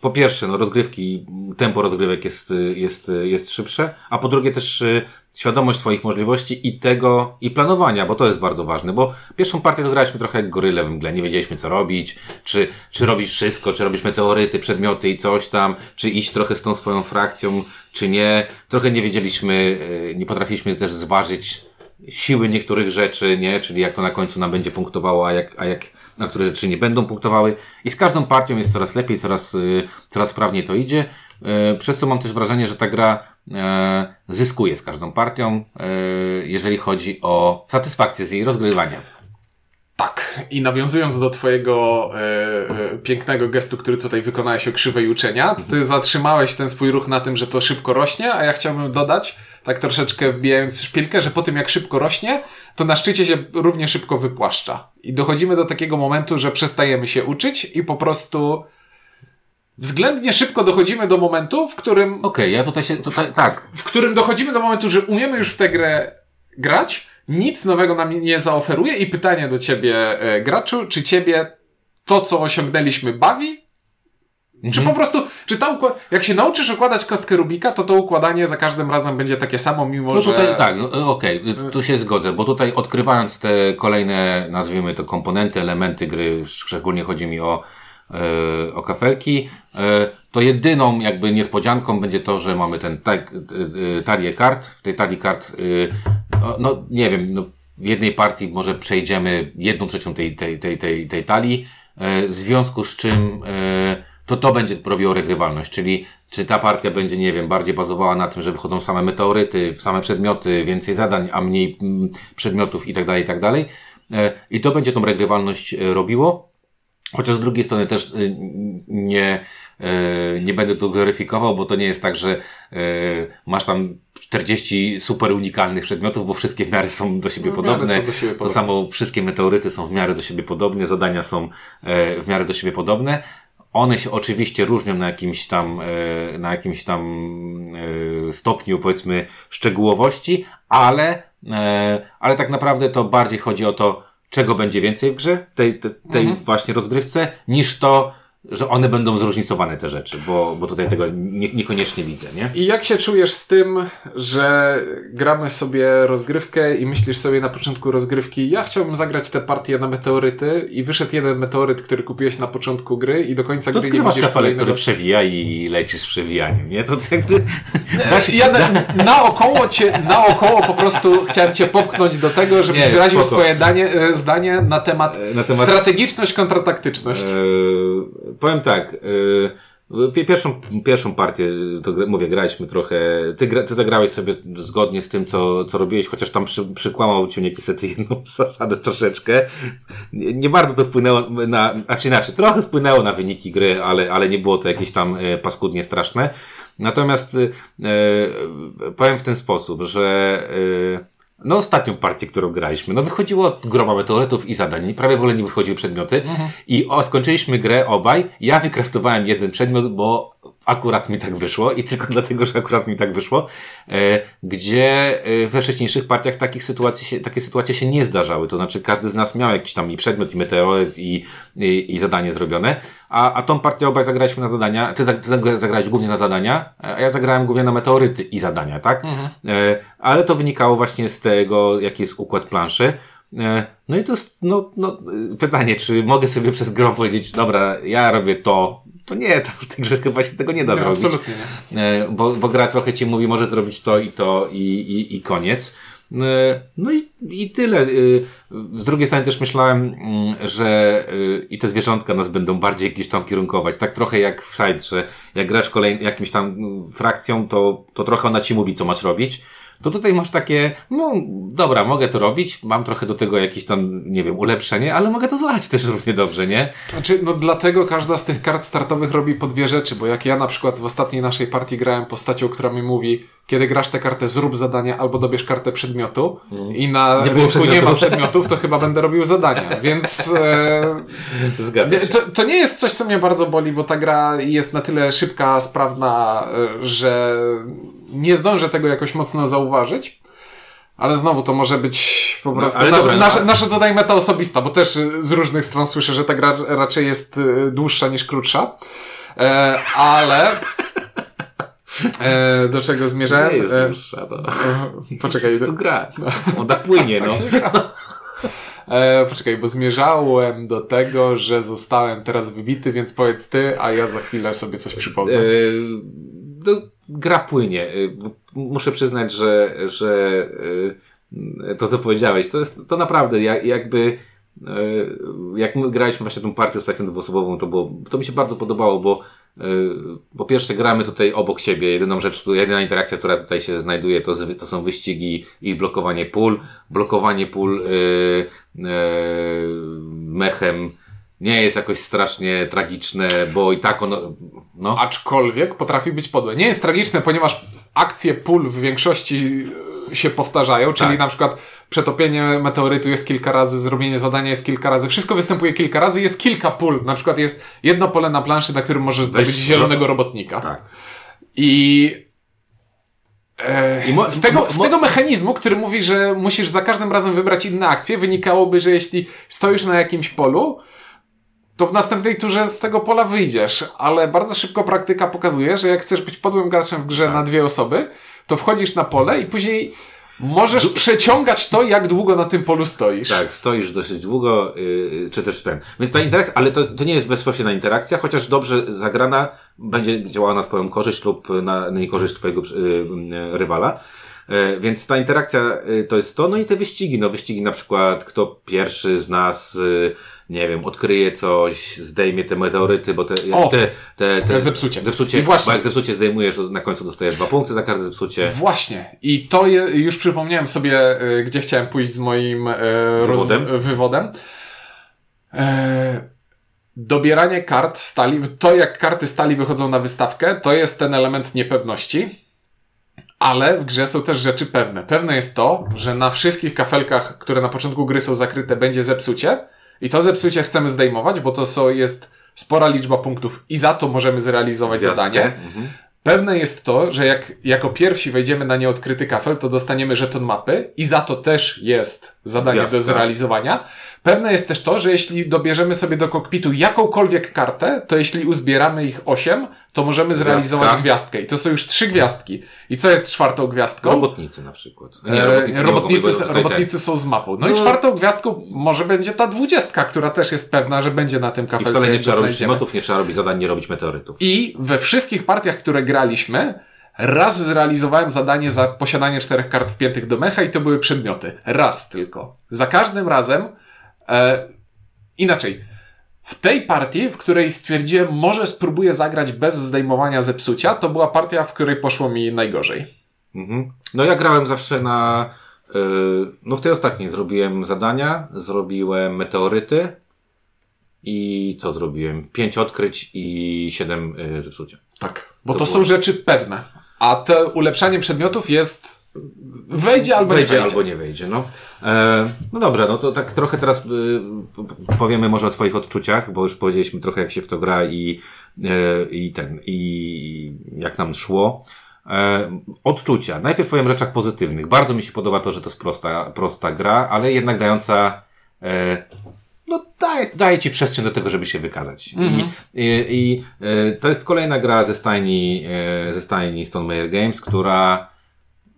po pierwsze, no rozgrywki, tempo rozgrywek jest, jest, jest szybsze, a po drugie też y, świadomość swoich możliwości i tego, i planowania, bo to jest bardzo ważne, bo pierwszą partię to graliśmy trochę jak goryle w mgle, nie wiedzieliśmy co robić, czy, czy robić wszystko, czy robić meteoryty, przedmioty i coś tam, czy iść trochę z tą swoją frakcją, czy nie. Trochę nie wiedzieliśmy, y, nie potrafiliśmy też zważyć siły niektórych rzeczy, nie, czyli jak to na końcu nam będzie punktowało, a jak, a jak na które rzeczy nie będą punktowały. I z każdą partią jest coraz lepiej, coraz, y, coraz sprawniej to idzie. Y, przez to mam też wrażenie, że ta gra y, zyskuje z każdą partią, jeżeli chodzi o satysfakcję z jej rozgrywania. Tak, i nawiązując do Twojego e, e, pięknego gestu, który tutaj wykonałeś o krzywej uczenia, Ty zatrzymałeś ten swój ruch na tym, że to szybko rośnie, a ja chciałbym dodać, tak troszeczkę wbijając szpilkę, że po tym jak szybko rośnie, to na szczycie się równie szybko wypłaszcza. I dochodzimy do takiego momentu, że przestajemy się uczyć i po prostu względnie szybko dochodzimy do momentu, w którym. Okej, okay, ja tutaj się. Tutaj, tak. W, w którym dochodzimy do momentu, że umiemy już w tę grę grać, nic nowego nam nie zaoferuje i pytanie do ciebie, e, graczu, czy ciebie to, co osiągnęliśmy, bawi? Mhm. Czy po prostu, czy ta układ... jak się nauczysz układać kostkę Rubika, to to układanie za każdym razem będzie takie samo, mimo no tutaj, że... tak, no, okej, okay, tu się zgodzę, bo tutaj odkrywając te kolejne, nazwijmy to komponenty, elementy gry, szczególnie chodzi mi o, o kafelki, to jedyną jakby niespodzianką będzie to, że mamy ten tak, talię kart, w tej talii kart, no, no, nie wiem, no, w jednej partii może przejdziemy jedną trzecią tej, tej, tej, tej, tej talii, w związku z czym to to będzie robiło regrywalność, czyli czy ta partia będzie, nie wiem, bardziej bazowała na tym, że wychodzą same meteoryty, same przedmioty, więcej zadań, a mniej mm, przedmiotów i tak dalej, i tak dalej. E, I to będzie tą regrywalność e, robiło. Chociaż z drugiej strony też e, nie, nie będę tu gloryfikował, bo to nie jest tak, że masz tam 40 super unikalnych przedmiotów, bo wszystkie w miarę są do siebie no, podobne. Są do siebie podobne. To samo wszystkie meteoryty są w miarę do siebie podobne, zadania są w miarę do siebie podobne. One się oczywiście różnią na jakimś tam, e, na jakimś tam e, stopniu, powiedzmy, szczegółowości, ale, e, ale tak naprawdę to bardziej chodzi o to, czego będzie więcej w grze, w tej, tej, tej mhm. właśnie rozgrywce, niż to, że one będą zróżnicowane te rzeczy, bo, bo tutaj tego nie, niekoniecznie widzę, nie? I jak się czujesz z tym, że gramy sobie rozgrywkę i myślisz sobie na początku rozgrywki, ja chciałbym zagrać tę partię na meteoryty i wyszedł jeden meteoryt, który kupiłeś na początku gry i do końca to gry nie widzisz kolejnego... który przewija i lecisz z przewijaniem, nie? To jakby... Się, ja na, naokoło cię, naokoło po prostu chciałem cię popchnąć do tego, żebyś nie, wyraził spoko. swoje danie, e, zdanie na temat, na temat... strategiczność kontra taktyczność. Powiem tak. Yy, pierwszą, pierwszą partię, to mówię, graliśmy trochę. Ty, ty zagrałeś sobie zgodnie z tym, co, co robiłeś, chociaż tam przy, przykłamał ci niestety jedną zasadę troszeczkę. Nie, nie, bardzo to wpłynęło na, a czy inaczej, trochę wpłynęło na wyniki gry, ale, ale nie było to jakieś tam e, paskudnie straszne. Natomiast yy, powiem w ten sposób, że yy, no ostatnią partię, którą graliśmy, no wychodziło groma meteorytów i zadań, prawie w ogóle nie wychodziły przedmioty. Mhm. i o, skończyliśmy grę obaj, ja wykraftowałem jeden przedmiot, bo akurat mi tak wyszło i tylko dlatego, że akurat mi tak wyszło, e, gdzie e, we wcześniejszych partiach takich sytuacji się, takie sytuacje się nie zdarzały. To znaczy każdy z nas miał jakiś tam i przedmiot, i meteoryt, i, i, i zadanie zrobione, a, a tą partię obaj zagraliśmy na zadania, ty zagrałeś głównie na zadania, a ja zagrałem głównie na meteoryty i zadania, tak? Mhm. E, ale to wynikało właśnie z tego, jaki jest układ planszy. No i to jest, no, no, pytanie, czy mogę sobie przez grę powiedzieć, dobra, ja robię to, to nie, to, w tej grze chyba się tego nie da nie, zrobić. Absolutnie nie. E, bo, bo gra trochę ci mówi, może zrobić to i to i, i, i koniec. E, no i, i tyle. E, z drugiej strony też myślałem, mm, że i te zwierzątka nas będą bardziej gdzieś tam kierunkować. Tak trochę jak w side, że jak grasz kolej, jakimś tam frakcją, to, to trochę ona ci mówi, co masz robić to tutaj masz takie, no dobra, mogę to robić, mam trochę do tego jakieś tam, nie wiem, ulepszenie, ale mogę to zlać też równie dobrze, nie? Znaczy, no dlatego każda z tych kart startowych robi po dwie rzeczy, bo jak ja na przykład w ostatniej naszej partii grałem postacią, która mi mówi, kiedy grasz tę kartę, zrób zadania albo dobierz kartę przedmiotu mm. i na nie rynku nie ma przedmiotów, to chyba będę robił zadania, więc e, to, to nie jest coś, co mnie bardzo boli, bo ta gra jest na tyle szybka, sprawna, e, że nie zdążę tego jakoś mocno zauważyć. Ale znowu to może być po no, prostu no, nasze, nasze, nasze tutaj meta osobista, bo też z różnych stron słyszę, że ta gra raczej jest e, dłuższa niż krótsza. E, ale e, do czego zmierzałem? Nie jest E, dłuższa, to. poczekaj. Tu gra. Ona płynie, no. E, poczekaj, bo zmierzałem do tego, że zostałem teraz wybity, więc powiedz ty, a ja za chwilę sobie coś przypomnę. E, no, gra płynie. E, Muszę przyznać, że, że e, to co powiedziałeś, to jest to naprawdę jak, jakby e, jak my graliśmy właśnie tą partię ostatnią dwuosobową, to było, to mi się bardzo podobało, bo po pierwsze gramy tutaj obok siebie, jedyną rzecz, jedyna interakcja, która tutaj się znajduje, to, to są wyścigi i blokowanie pól. Blokowanie pól e, e, mechem nie jest jakoś strasznie tragiczne, bo i tak ono, no, Aczkolwiek potrafi być podłe. Nie jest tragiczne, ponieważ akcje pól w większości e, się powtarzają, czyli Tak. na przykład przetopienie meteorytu jest kilka razy, zrobienie zadania jest kilka razy, wszystko występuje kilka razy, jest kilka pól. Na przykład jest jedno pole na planszy, na którym możesz zdobyć zielonego robotnika. tak. I e, z, tego, z tego mechanizmu, który mówi, że musisz za każdym razem wybrać inne akcje, wynikałoby, że jeśli stoisz na jakimś polu, to w następnej turze z tego pola wyjdziesz, ale bardzo szybko praktyka pokazuje, że jak chcesz być podłym graczem w grze Tak. na dwie osoby, to wchodzisz na pole i później możesz przeciągać to, jak długo na tym polu stoisz. Tak, stoisz dosyć długo, yy, czy też ten. Więc ta interakcja, ale to, to nie jest bezpośrednia interakcja, chociaż dobrze zagrana będzie działała na Twoją korzyść lub na, niekorzyść Twojego yy, rywala. Yy, więc ta interakcja to jest to, no i te wyścigi, no wyścigi na przykład, kto pierwszy z nas, nie wiem, odkryje coś, zdejmie te meteoryty, bo te, O! te, te, te Zepsucie. zepsucie I właśnie- bo jak zepsucie zdejmujesz, na końcu dostajesz dwa punkty za każde zepsucie. Właśnie. I to je, już przypomniałem sobie, y, gdzie chciałem pójść z moim y, Wywodem? Roz, wywodem. E, dobieranie kart stali, to jak karty stali wychodzą na wystawkę, to jest ten element niepewności. Ale w grze są też rzeczy pewne. Pewne jest to, że na wszystkich kafelkach, które na początku gry są zakryte, będzie zepsucie. I to zepsucie chcemy zdejmować, bo to są, jest spora liczba punktów i za to możemy zrealizować Gwiazdkę. zadanie. Mhm. Pewne jest to, że jak jako pierwsi wejdziemy na nieodkryty kafel, to dostaniemy żeton mapy i za to też jest zadanie Gwiazdka. do zrealizowania. Pewne jest też to, że jeśli dobierzemy sobie do kokpitu jakąkolwiek kartę, to jeśli uzbieramy ich 8, to możemy zrealizować Gwiazdka. gwiazdkę. I to są już trzy gwiazdki. I co jest czwartą gwiazdką? Robotnicy na przykład. Nie, robotnicy, robotnicy, mogą, bo tutaj robotnicy są z mapą. No, i No. czwartą gwiazdką może będzie ta dwudziestka, która też jest pewna, że będzie na tym I kafelku. wcale nie trzeba robić motów, nie trzeba robić zadań, nie robić meteorytów. I we wszystkich partiach, które graliśmy, raz zrealizowałem zadanie za posiadanie czterech kart wpiętych do mecha i to były przedmioty. Raz tylko. Za każdym razem, e, inaczej. W tej partii, w której stwierdziłem, może spróbuję zagrać bez zdejmowania zepsucia, to była partia, w której poszło mi najgorzej. Mhm. No ja grałem zawsze na... Yy, no w tej ostatniej zrobiłem zadania, zrobiłem meteoryty i co zrobiłem? Pięć odkryć i siedem yy, zepsucia. Tak. Bo To to, było- są rzeczy pewne. A to ulepszanie przedmiotów jest. Wejdzie albo wejdzie nie wejdzie. albo nie wejdzie, no. E, no dobra, no to tak trochę teraz y, powiemy może o swoich odczuciach, bo już powiedzieliśmy trochę jak się w to gra i, e, i ten, i jak nam szło. E, odczucia. Najpierw powiem o rzeczach pozytywnych. Bardzo mi się podoba to, że to jest prosta, prosta gra, ale jednak dająca e, no daje, daje ci przestrzeń do tego, żeby się wykazać. I, i, i e, to jest kolejna gra ze stajni, e, ze stajni Stone Meyer Games, która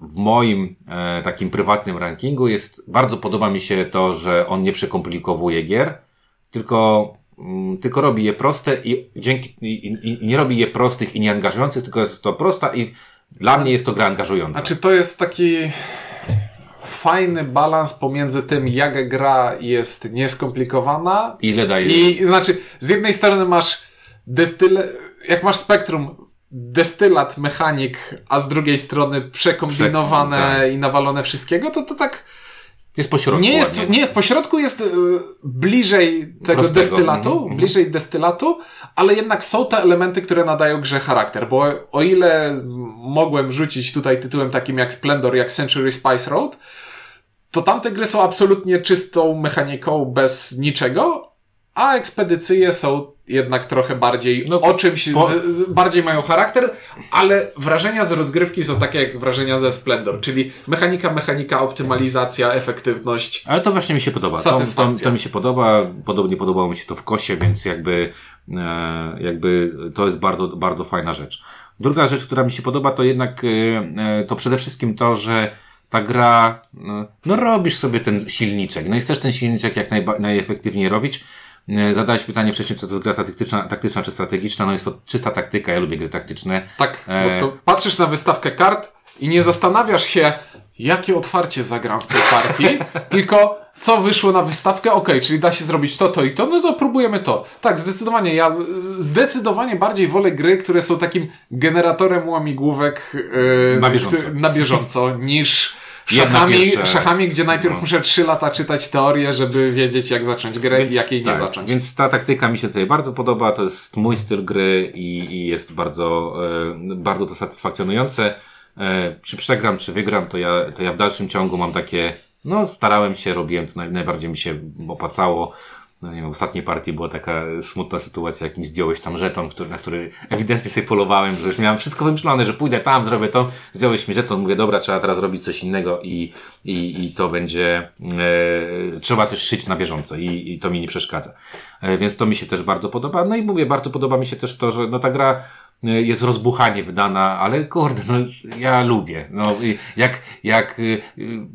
w moim e, takim prywatnym rankingu jest, bardzo podoba mi się to, że on nie przekomplikowuje gier, tylko, mm, tylko robi je proste i dzięki, i, i, i nie robi je prostych i nieangażujących, tylko jest to prosta i dla mnie jest to gra angażująca. A czy to jest taki fajny balans pomiędzy tym, jak gra jest nieskomplikowana Ile daje? i znaczy, z jednej strony masz destyle, jak masz spektrum destylat, mechanik, a z drugiej strony przekombinowane Prze- tak. i nawalone wszystkiego, to to tak Jest pośrodku nie jest, ładnie. nie jest pośrodku, jest y, bliżej tego Prostego. destylatu, Mhm, bliżej destylatu, ale jednak są te elementy, które nadają grze charakter, bo o ile mogłem rzucić tutaj tytułem takim jak Splendor, jak Century Spice Road, to tamte gry są absolutnie czystą mechaniką bez niczego, a ekspedycje są jednak trochę bardziej No, o czymś, po- z, z, bardziej mają charakter, ale wrażenia z rozgrywki są takie jak wrażenia ze Splendor, czyli mechanika, mechanika, optymalizacja, efektywność. Ale to właśnie mi się podoba. To, to, Satysfakcja. to mi się podoba. Podobnie podobało mi się to w kosie, więc jakby E, jakby to jest bardzo, bardzo fajna rzecz. Druga rzecz, która mi się podoba, to jednak e, to przede wszystkim to, że ta gra, no, no robisz sobie ten silniczek, no i chcesz ten silniczek jak najefektywniej robić. Zadałeś pytanie wcześniej, czy to jest gra taktyczna, taktyczna czy strategiczna. No jest to czysta taktyka, ja lubię gry taktyczne. Tak, e... bo to patrzysz na wystawkę kart i nie zastanawiasz się, jakie otwarcie zagram w tej partii, tylko co wyszło na wystawkę, ok, czyli da się zrobić to, to i to, no to próbujemy to. Tak, zdecydowanie, ja zdecydowanie bardziej wolę gry, które są takim generatorem łamigłówek yy, na bieżąco, na bieżąco niż szachami, szachami, gdzie najpierw no. muszę trzy lata czytać teorię, żeby wiedzieć jak zacząć grę więc, i jak jej tak, nie zacząć. Więc ta taktyka mi się tutaj bardzo podoba, to jest mój styl gry i, i jest bardzo, yy, bardzo to satysfakcjonujące. E, czy przegram, czy wygram, to ja, to ja w dalszym ciągu mam takie, no starałem się, robiłem, co naj, najbardziej mi się opłacało. No nie wiem, w ostatniej partii była taka smutna sytuacja, jak mi zdjąłeś tam żeton, który, na który ewidentnie sobie polowałem, że już miałem wszystko wymyślone, że pójdę tam, zrobię to, zdjąłeś mi żeton, mówię, dobra, trzeba teraz robić coś innego i, i, i to będzie, e, trzeba też szyć na bieżąco i, i to mi nie przeszkadza. E, więc to mi się też bardzo podoba. No i mówię, bardzo podoba mi się też to, że no ta gra, E, jest rozbuchanie wydana, ale kurde, no ja lubię. No, jak, jak y, y,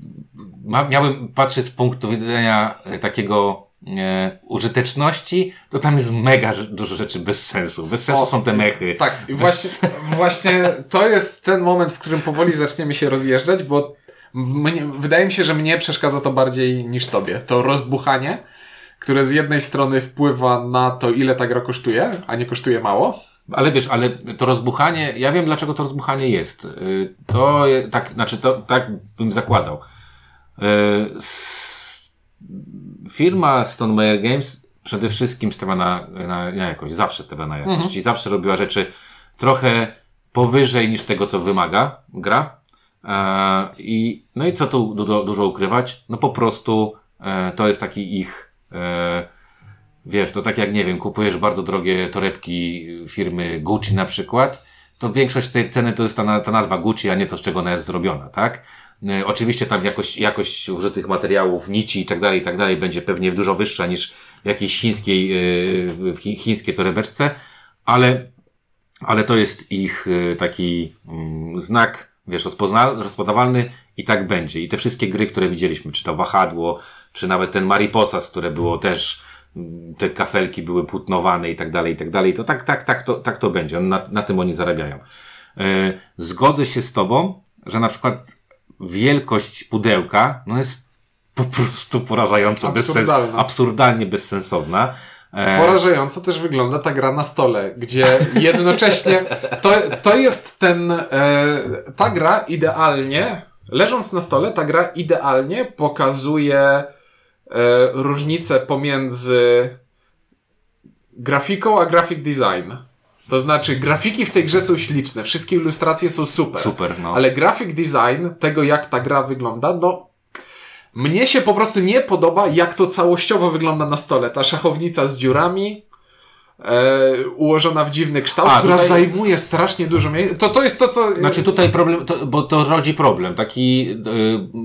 miałbym patrzeć z punktu widzenia e, takiego e, użyteczności, to tam jest mega dużo rzeczy bez sensu. Bez sensu o, są te mechy. Tak, i właśnie, właśnie to jest ten moment, w którym powoli zaczniemy się rozjeżdżać, bo mnie, wydaje mi się, że mnie przeszkadza to bardziej niż tobie. To rozbuchanie, które z jednej strony wpływa na to, ile ta gra kosztuje, a nie kosztuje mało, ale wiesz, ale to rozbuchanie, ja wiem dlaczego to rozbuchanie jest. Y, to tak, znaczy to tak bym zakładał. Firma Stone Meyer Games przede wszystkim stawia na, na, na jakość, zawsze stawia na jakość mhm. i zawsze robiła rzeczy trochę powyżej niż tego, co wymaga gra. E, I, no i co tu dużo, dużo ukrywać? No po prostu e, to jest taki ich e, Wiesz, to tak jak, nie wiem, kupujesz bardzo drogie torebki firmy Gucci na przykład, to większość tej ceny to jest ta, ta nazwa Gucci, a nie to, z czego ona jest zrobiona, tak? E, oczywiście tam jakość, jakość użytych materiałów, nici i tak dalej, i tak dalej będzie pewnie dużo wyższa niż w jakiejś chińskiej, e, w chińskiej torebeczce, ale, ale to jest ich e, taki mm, znak, wiesz, rozpoznawalny i tak będzie. I te wszystkie gry, które widzieliśmy, czy to wahadło, czy nawet ten Mariposas, które było też te kafelki były płótnowane i tak dalej, i tak dalej, to tak, tak, tak, to, tak to będzie. Na, na tym oni zarabiają. Zgodzę się z tobą, że na przykład wielkość pudełka, no jest po prostu porażająco bezsens, absurdalnie bezsensowna. E... Porażająco też wygląda ta gra na stole, gdzie jednocześnie to, to jest ten, e, ta gra idealnie, leżąc na stole, ta gra idealnie pokazuje e, różnicę pomiędzy grafiką a graphic design. To znaczy, grafiki w tej grze są śliczne, wszystkie ilustracje są super. Super, no. Ale graphic design tego, jak ta gra wygląda, no. Mnie się po prostu nie podoba, jak to całościowo wygląda na stole. Ta szachownica z dziurami, e, ułożona w dziwny kształt, A, która tutaj... zajmuje strasznie dużo miejsca. To, to jest to, co... Znaczy tutaj problem, to, bo to rodzi problem. Taki,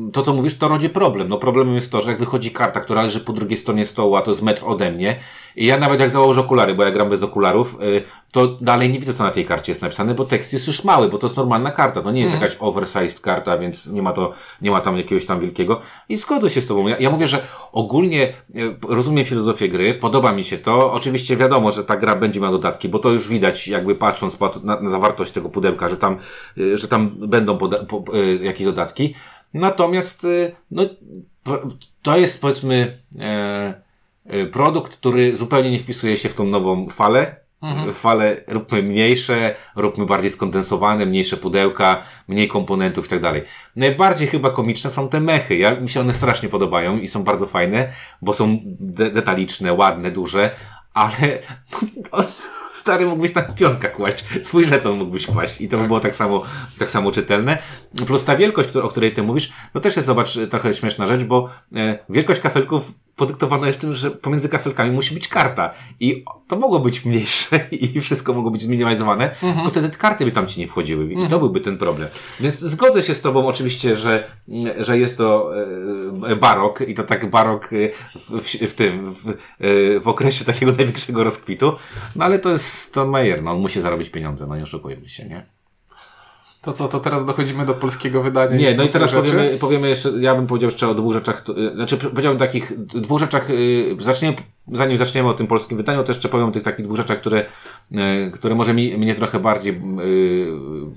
y, to co mówisz, to rodzi problem. No problemem jest to, że jak wychodzi karta, która leży po drugiej stronie stołu, a to jest metr ode mnie, i ja nawet jak założę okulary, bo ja gram bez okularów, y, to dalej nie widzę, co na tej karcie jest napisane, bo tekst jest już mały, bo to jest normalna karta. To nie jest mm. jakaś oversized karta, więc nie ma to, nie ma tam jakiegoś tam wielkiego. I zgodzę się z Tobą. Ja, ja mówię, że ogólnie y, rozumiem filozofię gry, podoba mi się to. Oczywiście wiadomo, że ta gra będzie miała dodatki, bo to już widać, jakby patrząc na, na zawartość tego pudełka, że tam, y, że tam będą poda- po, jakieś dodatki. Natomiast, no, to jest powiedzmy, e, produkt, który zupełnie nie wpisuje się w tą nową falę. Mhm. Fale róbmy mniejsze, róbmy bardziej skondensowane, mniejsze pudełka, mniej komponentów i tak dalej. Najbardziej chyba komiczne są te mechy. Ja, mi się one strasznie podobają i są bardzo fajne, bo są de detaliczne, ładne, duże, ale stary mógłbyś na pionka kłaść, swój żeton mógłbyś kłaść i to by było tak samo, tak samo czytelne. Plus ta wielkość, o której ty mówisz, no też jest, zobacz, trochę śmieszna rzecz, bo e, wielkość kafelków podyktowana jest tym, że pomiędzy kafelkami musi być karta. I to mogło być mniejsze i wszystko mogło być zminimalizowane, mhm. tylko wtedy te karty by tam ci nie wchodziły. I mhm. to byłby ten problem. Więc zgodzę się z tobą oczywiście, że, że jest to e, barok i to tak barok w, w, w tym, w, w okresie takiego największego rozkwitu. No ale to jest Stone Meyer, no on musi zarobić pieniądze, no nie oszukujmy się, nie? To co, to teraz dochodzimy do polskiego wydania? Nie, no i teraz powiemy, powiemy jeszcze, ja bym powiedział jeszcze o dwóch rzeczach, y, znaczy powiedziałbym takich dwóch rzeczach, y, zaczniemy, zanim zaczniemy o tym polskim wydaniu, to jeszcze powiem o tych takich dwóch rzeczach, które, y, które może mi, mnie trochę bardziej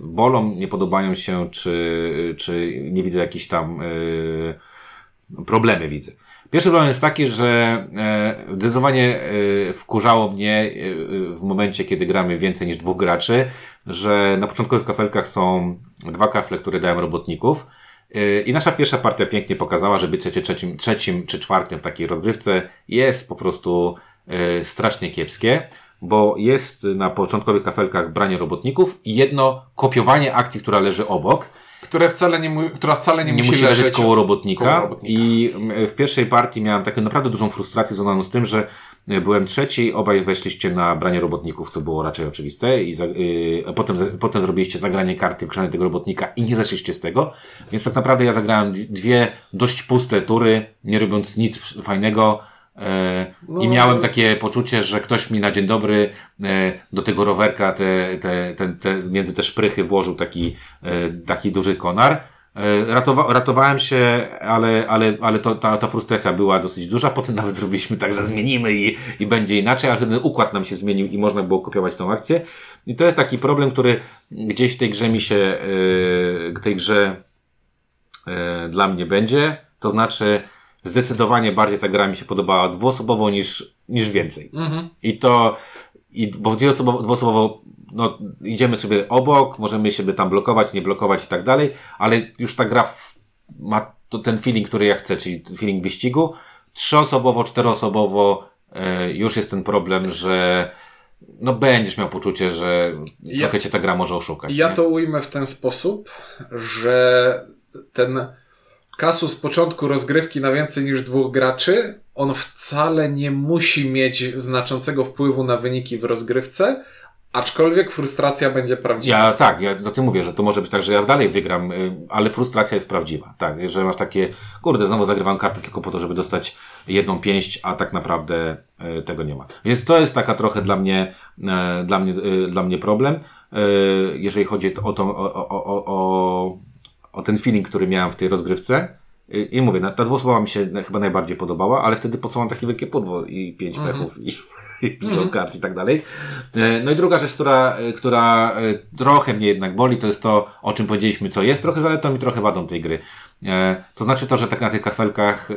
bolą, nie podobają się, czy, czy nie widzę jakichś tam problemy widzę. Pierwszy problem jest taki, że e, zdecydowanie e, wkurzało mnie e, w momencie, kiedy gramy więcej niż dwóch graczy, że na początkowych kafelkach są dwa kafle, które dają robotników. I nasza pierwsza partia pięknie pokazała, że bycie trzecim, trzecim czy czwartym w takiej rozgrywce jest po prostu strasznie kiepskie, bo jest na początkowych kafelkach branie robotników i jedno kopiowanie akcji, która leży obok które wcale nie, która wcale nie, nie musi, musi leżeć koło robotnika. koło robotnika. I w pierwszej partii miałem taką naprawdę dużą frustrację związaną z tym, że e, byłem trzeci, obaj weszliście na branie robotników, co było raczej oczywiste i za, yy, potem, potem zrobiliście zagranie karty w tego robotnika i nie zeszliście z tego. Więc tak naprawdę ja zagrałem dwie dość puste tury, nie robiąc nic fajnego no, I miałem takie poczucie, że ktoś mi na dzień dobry e, do tego rowerka te, te, te, te, między te szprychy włożył taki, e, taki duży konar. Ratowa ratowałem się, ale, ale, ale to, ta, ta frustracja była dosyć duża. Potem nawet zrobiliśmy tak, że zmienimy i, i będzie inaczej, ale ten układ nam się zmienił i można było kopiować tą akcję. I to jest taki problem, który gdzieś w tej grze mi się, w tej grze dla mnie będzie. To znaczy, zdecydowanie bardziej ta gra mi się podobała dwuosobowo niż, niż więcej. Mhm. I to, i, bo dwuosobowo, dwuosobowo no, idziemy sobie obok, możemy siebie tam blokować, nie blokować i tak dalej, ale już ta gra w, ma to, ten feeling, który ja chcę, czyli feeling wyścigu. Trzyosobowo, czteroosobowo e, już jest ten problem, że no będziesz miał poczucie, że ja, trochę cię ta gra może oszukać. Ja nie? to ujmę w ten sposób, że ten kasu z początku rozgrywki na więcej niż dwóch graczy, on wcale nie musi mieć znaczącego wpływu na wyniki w rozgrywce, Aczkolwiek frustracja będzie prawdziwa. Ja tak, ja do tym mówię, że to może być tak, że ja dalej wygram, y, ale frustracja jest prawdziwa. Tak, że masz takie, kurde, znowu zagrywam kartę tylko po to, żeby dostać jedną pięść, a tak naprawdę y, tego nie ma. Więc to jest taka trochę dla mnie, y, dla mnie, dla mnie problem, jeżeli chodzi o, to, o, o, o, o ten feeling, który miałem w tej rozgrywce. I, i mówię, ta dwusłowa mi się chyba najbardziej podobała, ale wtedy po co mam takie wielkie pudło i pięć mhm. mechów i, i dużo mhm. kart i tak dalej. E, no i druga rzecz, która, e, która e, trochę mnie jednak boli, to jest to, o czym powiedzieliśmy, co jest trochę zaletą i trochę wadą tej gry. To znaczy to, że tak na tych kafelkach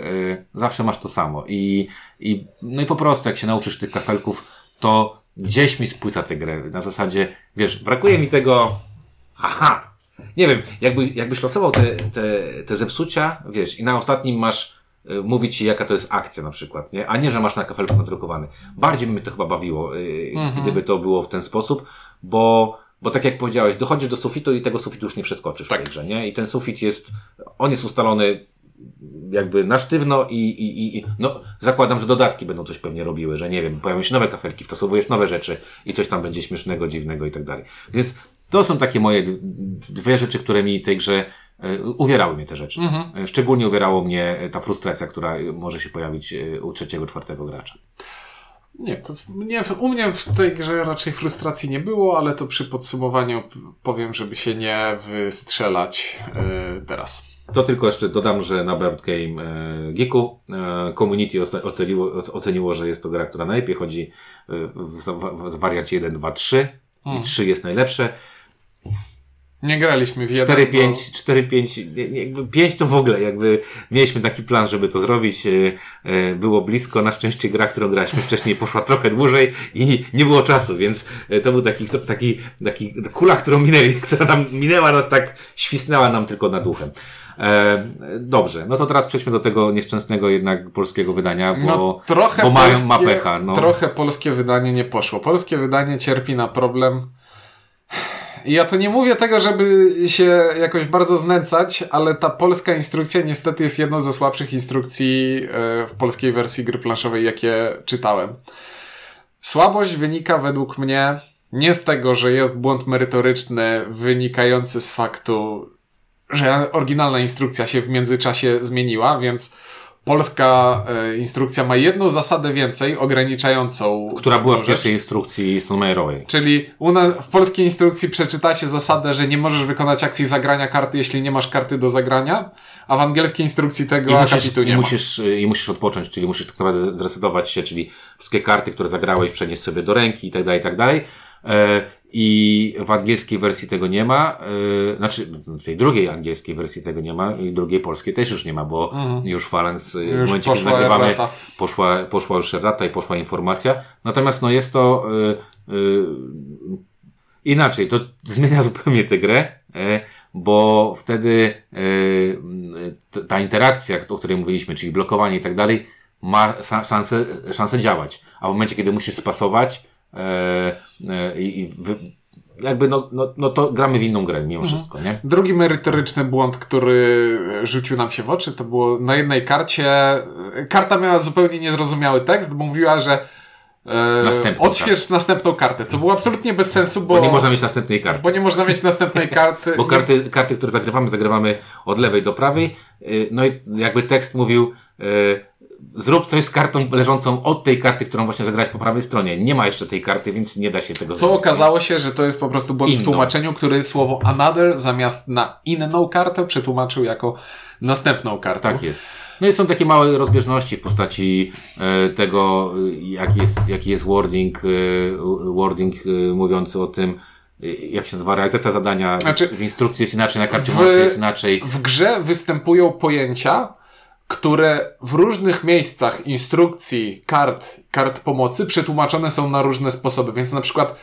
zawsze masz to samo. I, i, no i po prostu, jak się nauczysz tych kafelków, to gdzieś mi spłyca tę grę. Na zasadzie, wiesz, brakuje mi tego, aha, nie wiem, jakby, jakbyś losował te, te, te zepsucia, wiesz, i na ostatnim masz y, mówić ci, jaka to jest akcja na przykład, nie? A nie, że masz na kafelku nadrukowany. Bardziej by mnie to chyba bawiło, y, mhm. gdyby to było w ten sposób, bo, bo tak jak powiedziałeś, dochodzisz do sufitu i tego sufitu już nie przeskoczysz tak. w tej grze, nie? I ten sufit jest, on jest ustalony jakby na sztywno i, i, i no, zakładam, że dodatki będą coś pewnie robiły, że nie wiem, pojawią się nowe kafelki, wstosowujesz nowe rzeczy i coś tam będzie śmiesznego, dziwnego i tak dalej. Więc to są takie moje dwie rzeczy, które mi tej grze e, uwierały mnie te rzeczy. Mhm. E, szczególnie uwierało mnie ta frustracja, która może się pojawić e, u trzeciego, czwartego gracza. Nie, to nie, u mnie w tej grze raczej frustracji nie było, ale to przy podsumowaniu powiem, żeby się nie wystrzelać yy, teraz. To tylko jeszcze dodam, że na Bird Game e, Geeku e, community oceniło, oceniło, że jest to gra, która najlepiej chodzi w, w, w wariancie 1, 2, 3 i 3 jest najlepsze. Nie graliśmy w 4, 5, 4, 5, jakby 5 to w ogóle, jakby mieliśmy taki plan, żeby to zrobić, e, e, było blisko, na szczęście gra, którą graliśmy wcześniej poszła trochę dłużej i nie było czasu, więc e, to był taki, taki, taki kula, którą minęli, która nam minęła nas tak, świsnęła nam tylko nad duchem. E, dobrze, no to teraz przejdźmy do tego nieszczęsnego jednak polskiego wydania, bo, no, trochę bo mają, ma pecha. No. Trochę polskie wydanie nie poszło. Polskie wydanie cierpi na problem ja to nie mówię tego, żeby się jakoś bardzo znęcać, ale ta polska instrukcja niestety jest jedną ze słabszych instrukcji e, w polskiej wersji gry planszowej, jakie czytałem. Słabość wynika według mnie nie z tego, że jest błąd merytoryczny wynikający z faktu, że oryginalna instrukcja się w międzyczasie zmieniła, więc polska e, instrukcja ma jedną zasadę więcej, ograniczającą. Która była w pierwszej instrukcji Stonemeyerowej. Czyli u nas, w polskiej instrukcji przeczytacie zasadę, że nie możesz wykonać akcji zagrania karty, jeśli nie masz karty do zagrania, a w angielskiej instrukcji tego I musisz, akapitu nie i musisz, I musisz odpocząć, czyli musisz tak naprawdę zresetować się, czyli wszystkie karty, które zagrałeś, przenieść sobie do ręki i tak dalej, i tak dalej. E, I w angielskiej wersji tego nie ma. E, znaczy, w tej drugiej angielskiej wersji tego nie ma i drugiej polskiej też już nie ma, bo już Phalanx e, w Mhm. Już momencie, kiedy nagrywamy, errata. poszła, poszła już errata i poszła informacja. Natomiast no jest to e, e, inaczej. To zmienia zupełnie tę grę, e, bo wtedy e, ta interakcja, o której mówiliśmy, czyli blokowanie i tak dalej, ma szansę, szansę działać. A w momencie, kiedy musisz spasować e, e, i, i wy, jakby no, no, no to gramy w inną grę mimo wszystko, nie? Drugi merytoryczny błąd, który rzucił nam się w oczy, to było na jednej karcie. Karta miała zupełnie niezrozumiały tekst, bo mówiła, że e, Następną odśwież następną kartę, co było absolutnie bez sensu, bo, Bo nie można mieć następnej karty. bo nie można mieć następnej karty. Bo karty, karty, które zagrywamy, zagrywamy od lewej do prawej. y, No i jakby tekst mówił, y, zrób coś z kartą leżącą od tej karty, którą właśnie zagrałeś po prawej stronie. Nie ma jeszcze tej karty, więc nie da się tego Co zrobić. okazało się, że to jest po prostu błąd w tłumaczeniu, który słowo another zamiast na inną kartę przetłumaczył jako następną kartę. Tak jest. No i są takie małe rozbieżności w postaci e, tego, e, jaki jest, jaki jest wording, e, wording e, mówiący o tym, e, jak się nazywa realizacja zadania. Znaczy, w instrukcji jest inaczej, na karcie w- jest inaczej. W grze występują pojęcia, które w różnych miejscach instrukcji kart, kart pomocy przetłumaczone są na różne sposoby. Więc na przykład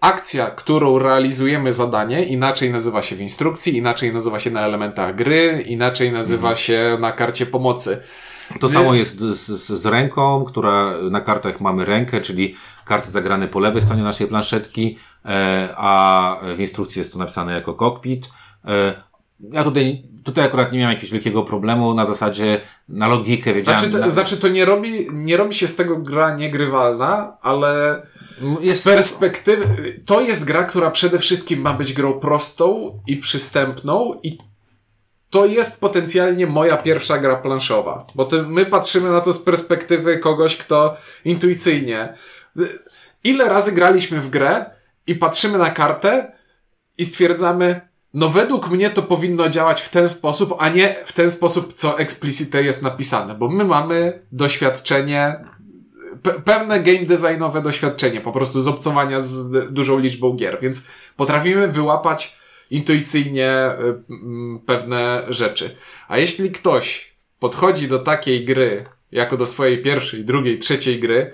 akcja, którą realizujemy zadanie, inaczej nazywa się w instrukcji, inaczej nazywa się na elementach gry, inaczej nazywa się na karcie pomocy. To samo jest z, z, z ręką, która na kartach mamy rękę, czyli karty zagrane po lewej stronie naszej planszetki, e, a w instrukcji jest to napisane jako cockpit. E, ja tutaj, tutaj akurat nie miałem jakiegoś wielkiego problemu, na zasadzie na logikę wiedziałem. Znaczy, to, na, znaczy to nie robi, nie robi się z tego gra niegrywalna, ale jest z perspektywy, to jest gra, która przede wszystkim ma być grą prostą i przystępną i to jest potencjalnie moja pierwsza gra planszowa, bo to my patrzymy na to z perspektywy kogoś, kto intuicyjnie. Ile razy graliśmy w grę i patrzymy na kartę i stwierdzamy, no według mnie to powinno działać w ten sposób, a nie w ten sposób, co explicite jest napisane, bo my mamy doświadczenie, pe- pewne game designowe doświadczenie, po prostu z obcowania z dużą liczbą gier, więc potrafimy wyłapać intuicyjnie y, mm, pewne rzeczy. A jeśli ktoś podchodzi do takiej gry, jako do swojej pierwszej, drugiej, trzeciej gry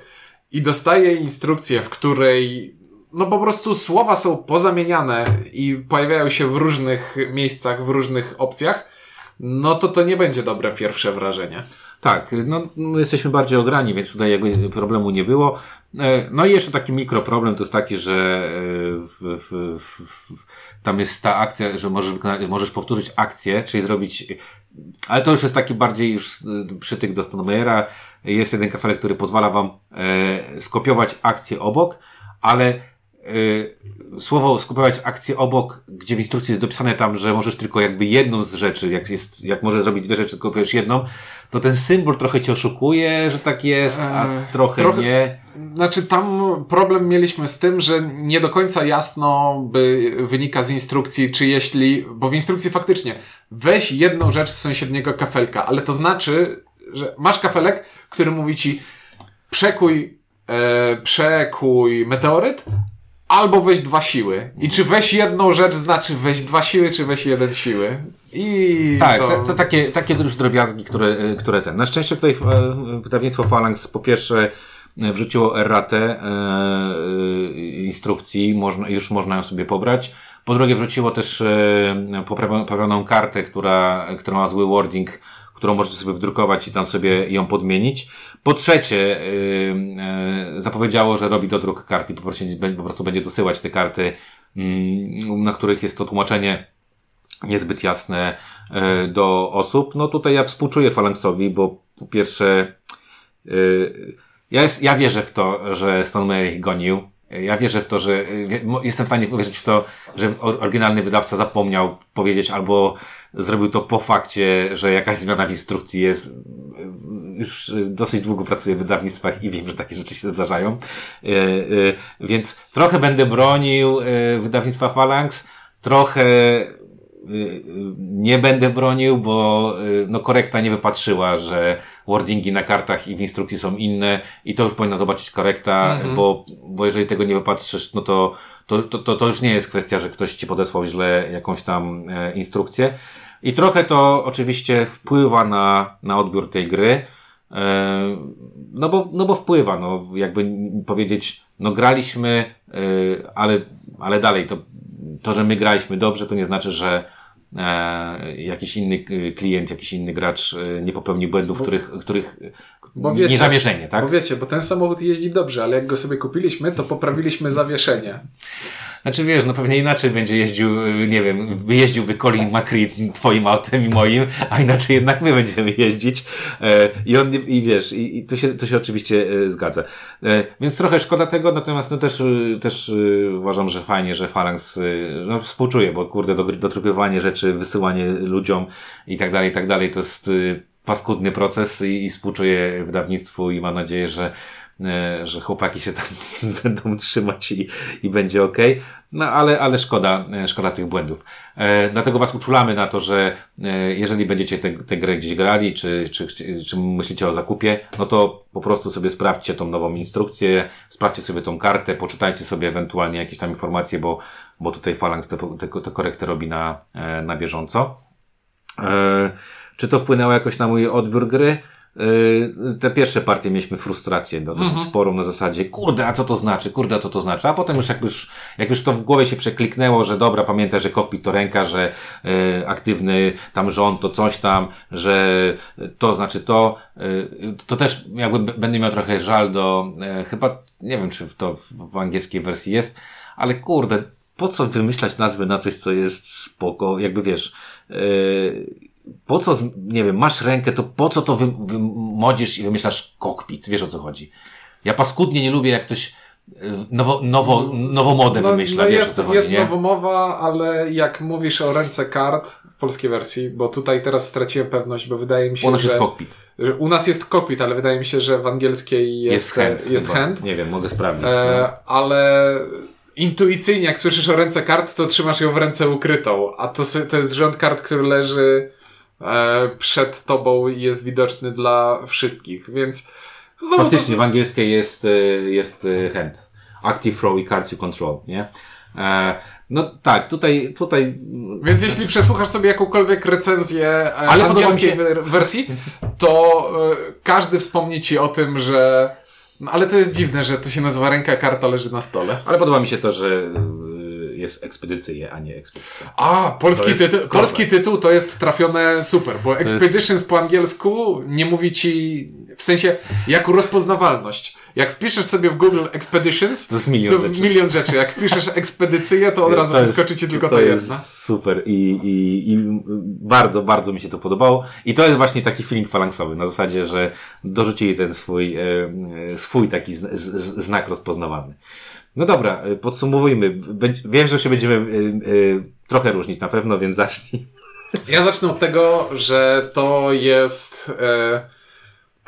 i dostaje instrukcję, w której no po prostu słowa są pozamieniane i pojawiają się w różnych miejscach, w różnych opcjach, no to to nie będzie dobre pierwsze wrażenie. Tak, no my jesteśmy bardziej ograni, więc tutaj jakby problemu nie było. E, No i jeszcze taki mikroproblem to jest taki, że e, w, w, w, tam jest ta akcja, że możesz, możesz powtórzyć akcję, czyli zrobić, ale to już jest taki bardziej już e, przytyk do Stonemajera. Jest jeden kafelek, który pozwala wam skopiować akcję obok, ale słowo skopiować akcję obok, gdzie w instrukcji jest dopisane tam, że możesz tylko jakby jedną z rzeczy, jak jest, jak możesz zrobić dwie rzeczy, tylko kopiujesz jedną, to ten symbol trochę cię oszukuje, że tak jest, a Eee, trochę, trochę- nie. Znaczy, tam problem mieliśmy z tym, że nie do końca jasno by wynika z instrukcji, czy jeśli, bo w instrukcji faktycznie weź jedną rzecz z sąsiedniego kafelka, ale to znaczy, że masz kafelek, który mówi ci przekuj, e, przekuj meteoryt, albo weź dwa siły. I czy weź jedną rzecz znaczy weź dwa siły, czy weź jeden siły. I Tak, to... to, to takie, takie już drobiazgi, które, y, które ten. Na szczęście tutaj e, wydawnictwo Phalanx po pierwsze e, wrzuciło erratę e, instrukcji, można, już można ją sobie pobrać. Po drugie wrzuciło też e, poprawioną poprawioną kartę, która, która ma zły wording, którą możecie sobie wdrukować i tam sobie ją podmienić. Po trzecie, e, zapowiedziało, że robi dodruk kart i po prostu, po prostu będzie dosyłać te karty na których jest to tłumaczenie niezbyt jasne e, do osób. No tutaj ja współczuję Phalanxowi, bo po pierwsze, e, ja, jest, ja wierzę w to, że Stone Mary ich gonił. Ja wierzę w to, że jestem w stanie uwierzyć w to, że oryginalny wydawca zapomniał powiedzieć albo zrobił to po fakcie, że jakaś zmiana w instrukcji jest. Już dosyć długo pracuję w wydawnictwach i wiem, że takie rzeczy się zdarzają. E, więc trochę będę bronił wydawnictwa Phalanx, trochę Y, y, nie będę bronił, bo y, no, korekta nie wypatrzyła, że wordingi na kartach i w instrukcji są inne i to już powinna zobaczyć korekta, mhm. bo, bo jeżeli tego nie wypatrzysz, no to, to, to, to już nie jest kwestia, że ktoś ci podesłał źle jakąś tam e, instrukcję. I trochę to oczywiście wpływa na, na odbiór tej gry. E, no bo, no bo wpływa, no jakby powiedzieć, no graliśmy, e, ale, ale dalej to to, że my graliśmy dobrze, to nie znaczy, że e, jakiś inny klient, jakiś inny gracz nie popełni błędów, bo, których, których bo wiecie, niezamierzenie, tak? Bo wiecie, bo ten samochód jeździ dobrze, ale jak go sobie kupiliśmy, to poprawiliśmy zawieszenie. Znaczy wiesz, no pewnie inaczej będzie jeździł, y, nie wiem, jeździłby Colin McCree twoim autem i moim, a inaczej jednak my będziemy jeździć. E, I on, i wiesz, i, i to, się, to się oczywiście e, zgadza. E, więc trochę szkoda tego, natomiast no też, też uważam, że fajnie, że Phalanx no, współczuje, bo kurde, do, dotrykowanie rzeczy, wysyłanie ludziom i tak dalej, i tak dalej, to jest paskudny proces i, i współczuję wydawnictwu i mam nadzieję, że że chłopaki się tam będą trzymać i, i będzie ok. No ale, ale szkoda, e, szkoda tych błędów. E, dlatego Was uczulamy na to, że e, jeżeli będziecie tę grę gdzieś grali, czy, czy, czy myślicie o zakupie, no to po prostu sobie sprawdźcie tą nową instrukcję, sprawdźcie sobie tą kartę, poczytajcie sobie ewentualnie jakieś tam informacje, bo, bo tutaj Phalanx te, te, te korektę robi na, e, na bieżąco. E, czy to wpłynęło jakoś na mój odbiór gry? Yy, te pierwsze partie mieliśmy frustrację no, dosyć mhm. sporą na zasadzie, kurde, a co to znaczy, kurde, a co to znaczy, a potem już jak już, jak już to w głowie się przekliknęło, że dobra, pamiętaj, że kokpit to ręka, że y, aktywny tam rząd to coś tam, że to znaczy to, y, to też jakby będę miał trochę żal do, y, chyba, nie wiem, czy to w, w angielskiej wersji jest, ale kurde, po co wymyślać nazwy na coś, co jest spoko, jakby wiesz, yy, po co, nie wiem, masz rękę, to po co to wy, wymodzisz i wymyślasz kokpit? Wiesz o co chodzi. Ja paskudnie nie lubię, jak ktoś e, nowo, nowo, nowomodę no, wymyśla. No wiesz, jest, chodzi, jest nowomowa, ale jak mówisz o ręce kart w polskiej wersji, bo tutaj teraz straciłem pewność, bo wydaje mi się, u nas że... jest kokpit. Że u nas jest kokpit, ale wydaje mi się, że w angielskiej jest, jest hand. Jest hand. Nie wiem, mogę sprawdzić. E, no. Ale intuicyjnie, jak słyszysz o ręce kart, to trzymasz ją w ręce ukrytą, a to, to jest rząd kart, który leży E, przed tobą jest widoczny dla wszystkich, więc znowu Faktycznie, to... w angielskiej jest, e, jest e, hand. Active throw i cards you control, nie? No tak, tutaj, tutaj... Więc jeśli przesłuchasz sobie jakąkolwiek recenzję Ale angielskiej się... wersji, to każdy wspomni ci o tym, że... No, ale to jest dziwne, że to się nazywa ręka, karta leży na stole. Ale podoba mi się to, że jest ekspedycyje, a nie ekspedycja. A, polski, tytuł, polski tytuł to jest trafione super, bo Expeditions jest... po angielsku nie mówi ci, w sensie, jako rozpoznawalność. Jak wpiszesz sobie w Google Expeditions, to, jest milion, to rzeczy. milion rzeczy. Jak wpiszesz ekspedycję, to od razu to wyskoczy ci tylko to ta jedna. super I, i, i bardzo, bardzo mi się to podobało. I to jest właśnie taki feeling falangsowy, na zasadzie, że dorzucili ten swój, e, e swój taki znak rozpoznawalny. No dobra, y, podsumowujmy. Wiem, że się będziemy y, y, trochę różnić na pewno, więc zacznij. Ja zacznę od tego, że to jest e,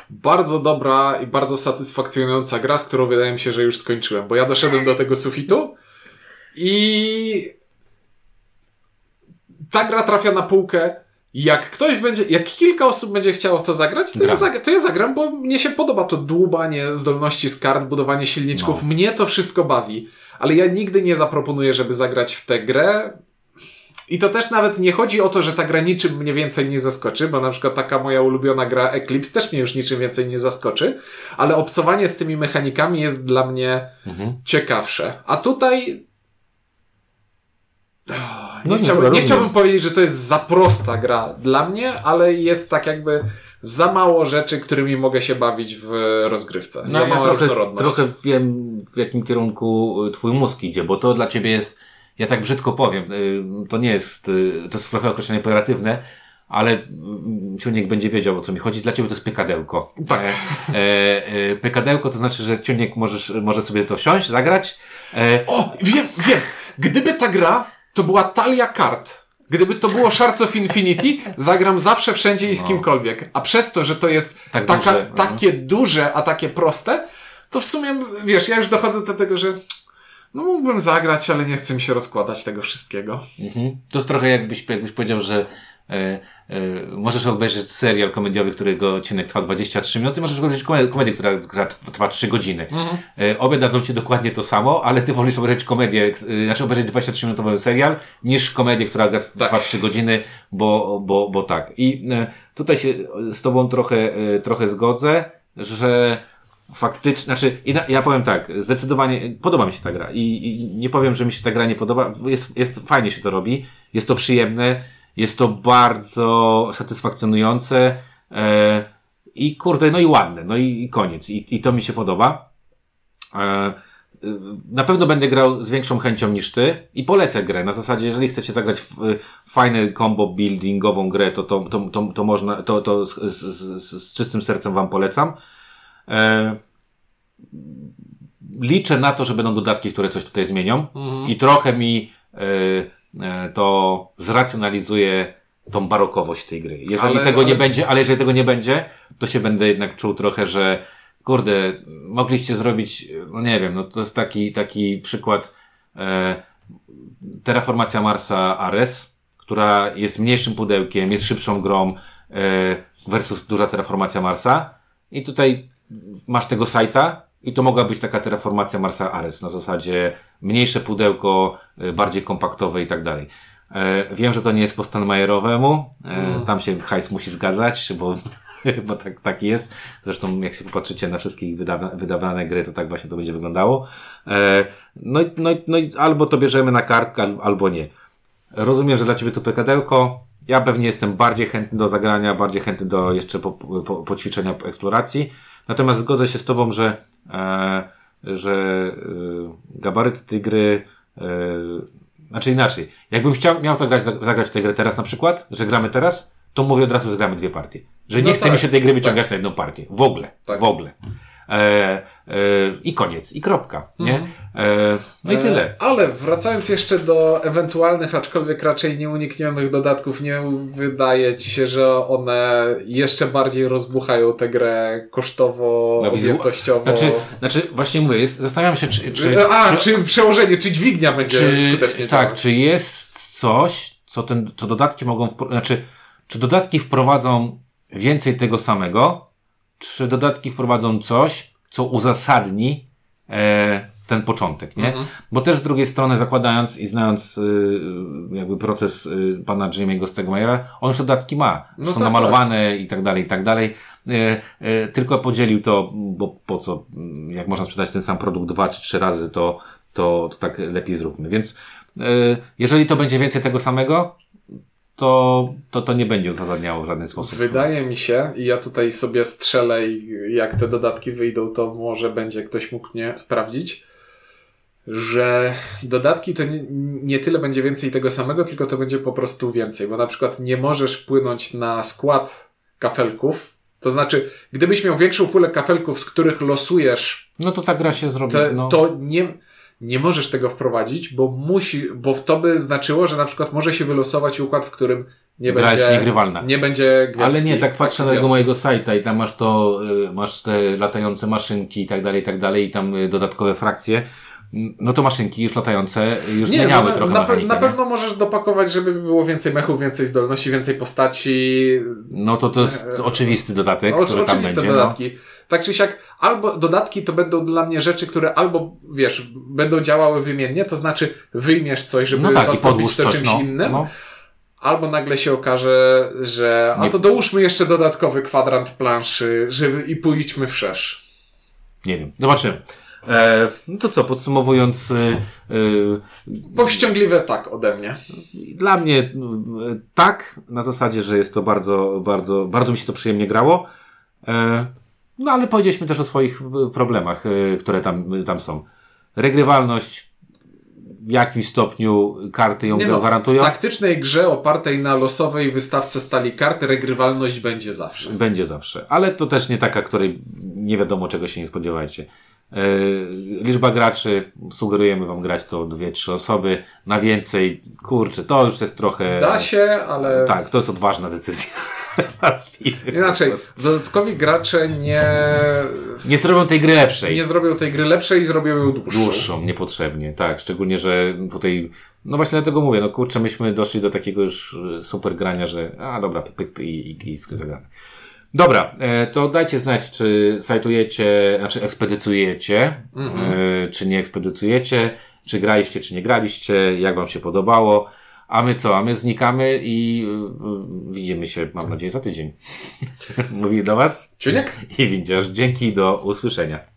bardzo dobra i bardzo satysfakcjonująca gra, z którą wydaje mi się, że już skończyłem, bo ja doszedłem do tego sufitu i ta gra trafia na półkę jak ktoś będzie, jak kilka osób będzie chciało w to zagrać, to, ja, zagra, to ja zagram, bo mnie się podoba to dłubanie zdolności z kart, budowanie silniczków. No. Mnie to wszystko bawi. Ale ja nigdy nie zaproponuję, żeby zagrać w tę grę. I to też nawet nie chodzi o to, że ta gra niczym mnie więcej nie zaskoczy, bo na przykład taka moja ulubiona gra Eclipse też mnie już niczym więcej nie zaskoczy, ale obcowanie z tymi mechanikami jest dla mnie mhm. ciekawsze. A tutaj nie, no chciałbym, nie chciałbym powiedzieć, że to jest za prosta gra dla mnie, ale jest tak jakby za mało rzeczy, którymi mogę się bawić w rozgrywce. No, za ja mała trochę, Trochę wiem, w jakim kierunku twój mózg idzie, bo to dla ciebie jest ja tak brzydko powiem, y, to nie jest, y, to jest trochę określenie pejoratywne, ale ciuniek będzie wiedział o co mi chodzi. Dla ciebie to jest pykadełko. Tak. E, e, e, pykadełko to znaczy, że ciuniek możesz, może sobie to wsiąść, zagrać. E, O, wiem, wiem. Gdyby ta gra to była talia kart, gdyby to było Shards of Infinity, zagram zawsze, wszędzie i z kimkolwiek. A przez to, że to jest Tak taka, duże, no. takie duże, a takie proste, to w sumie, wiesz, ja już dochodzę do tego, że no mógłbym zagrać, ale nie chcę mi się rozkładać tego wszystkiego. Mhm. To jest trochę jakbyś, jakbyś powiedział, że e, możesz obejrzeć serial komediowy, którego odcinek trwa 23 minuty, możesz obejrzeć komedię, która, trwa 3 godziny. E, obie dadzą ci dokładnie to samo, ale ty wolisz obejrzeć komedię, e, znaczy obejrzeć 23-minutowy serial, niż komedię, która gra- trwa 3 godziny, bo, bo, bo tak. I e, tutaj się z tobą trochę, e, trochę zgodzę, że faktycznie, znaczy, ja powiem tak, zdecydowanie podoba mi się ta gra I, i nie powiem, że mi się ta gra nie podoba, jest, jest fajnie się to robi, jest to przyjemne, jest to bardzo satysfakcjonujące e, i kurde, no i ładne, no i, i koniec i, i to mi się podoba. E, y, na pewno będę grał z większą chęcią niż ty i polecę grę. Na zasadzie, jeżeli chcecie zagrać w y, fajny combo buildingową grę, to, to, to, to, to można, to, to z, z, z, z czystym sercem wam polecam. E, liczę na to, że będą dodatki, które coś tutaj zmienią i trochę mi e, e, to zracjonalizuje tą barokowość tej gry. Jeżeli Ale- tego nie ale- będzie, ale jeżeli tego nie będzie, to się będę jednak czuł trochę, że kurde, mogliście zrobić, no nie wiem, no to jest taki, taki przykład e, Terraformacja Marsa Ares, która jest mniejszym pudełkiem, jest szybszą grą e, versus duża Terraformacja Marsa i tutaj masz tego sajta i to mogła być taka Terraformacja Marsa Ares na zasadzie mniejsze pudełko, e, bardziej kompaktowe i tak dalej. E, wiem, że to nie jest po Stanmajerowemu, e, tam się hajs musi zgadzać, bo, bo tak, tak jest. Zresztą jak się popatrzycie na wszystkie ich wydawa, wydawane gry, to tak właśnie to będzie wyglądało. E, no, no, no albo to bierzemy na kartkę, al- albo nie. Rozumiem, że dla Ciebie to pykadełko. Ja pewnie jestem bardziej chętny do zagrania, bardziej chętny do jeszcze po, po, poćwiczenia eksploracji. Natomiast zgodzę się z Tobą, że, że e, gabaryty tej gry, e, znaczy inaczej. Jakbym chciał, miał to grać, zagrać w tę grę teraz na przykład, że gramy teraz, to mówię od razu, że gramy dwie partie. Że nie No chce tak, mi się tej gry wyciągać na jedną partię. W ogóle. Tak. W ogóle. E, e, I koniec. I kropka. Nie? E, no i tyle. E, Ale wracając jeszcze do ewentualnych, aczkolwiek raczej nieuniknionych dodatków, nie wydaje ci się, że one jeszcze bardziej rozbuchają tę grę kosztowo, wizu- objętościowo? Znaczy, znaczy, właśnie mówię, jest, zastanawiam się, czy, czy, A, czy, przełożenie, czy dźwignia będzie skutecznie tak, działać? czy jest coś, co, ten, co dodatki mogą, znaczy, czy dodatki wprowadzą więcej tego samego, czy dodatki wprowadzą coś, co uzasadni e, ten początek, nie? Mhm. Bo też z drugiej strony zakładając i znając y, jakby proces y, pana Jimmy'ego Stegmajera, on już dodatki ma. No są tak, namalowane i tak dalej, i tak dalej. E, e, tylko podzielił to, bo po co, jak można sprzedać ten sam produkt dwa czy trzy razy, to, to, to tak lepiej zróbmy. Więc e, jeżeli to będzie więcej tego samego, to, to to nie będzie uzasadniało w żaden sposób. Wydaje mi się, i ja tutaj sobie strzelę, jak te dodatki wyjdą, to może będzie ktoś mógł mnie sprawdzić, że dodatki to nie, nie tyle będzie więcej tego samego, tylko to będzie po prostu więcej, bo na przykład nie możesz wpłynąć na skład kafelków. To znaczy, gdybyś miał większą pulę kafelków, z których losujesz, No to ta gra się zrobi. to, no. to nie, nie możesz tego wprowadzić, bo musi, bo to by znaczyło, że na przykład może się wylosować układ, w którym nie Gra będzie, jest niegrywalna. nie będzie gwiazdki. Ale nie, tak patrzę na tego mojego sajta i tam masz to, y, masz te latające maszynki i tak dalej, i tak dalej, i tam y, dodatkowe frakcje. No to maszynki już latające już Nie, zmieniały no, na, trochę na, mechanikę, na nie? pewno możesz dopakować, żeby było więcej mechów, więcej zdolności, więcej postaci. No to to jest oczywisty dodatek, O, który tam będzie. No. dodatki. Tak czy siak, albo dodatki to będą dla mnie rzeczy, które albo, wiesz, będą działały wymiennie, to znaczy wyjmiesz coś, żeby No tak, zastąpić to coś, czymś no. innym, No. albo nagle się okaże, że a Nie- to dołóżmy jeszcze dodatkowy kwadrant planszy, żeby i pójdźmy wszerz. Nie wiem, zobaczymy. E, no to co, podsumowując, y, y, Powściągliwe tak ode mnie. Dla mnie y, tak, na zasadzie, że jest to bardzo, bardzo, bardzo mi się to przyjemnie grało. E, No ale powiedzieliśmy też o swoich y, problemach, które tam, tam są. Regrywalność w jakimś stopniu karty ją no, gwarantują. w taktycznej grze opartej na losowej wystawce stali kart regrywalność będzie zawsze. Będzie zawsze. Ale to też nie taka, której nie wiadomo czego się nie spodziewajcie. Yy, liczba graczy, sugerujemy wam grać to dwie, trzy osoby. Na więcej, kurczę, to już jest trochę... Da się, ale... Tak, to jest odważna decyzja. Inaczej, dodatkowi gracze nie... Nie zrobią tej gry lepszej. Nie zrobią tej gry lepszej i zrobią ją dłuższą. Dłuższą, niepotrzebnie, tak. Szczególnie, że tutaj, no właśnie dlatego mówię, no kurczę, myśmy doszli do takiego już e, super grania, że a dobra, pyk, pyk, pyk i, i, i zagramy. Dobra, e, to dajcie znać, czy sajtujecie, znaczy ekspedycujecie, e, czy nie ekspedycujecie, czy graliście, czy nie graliście, jak wam się podobało. A my co? A my znikamy i y, widzimy się, mam nadzieję, za tydzień. Mówi do was Ciuniek? i widzisz. Dzięki, do usłyszenia.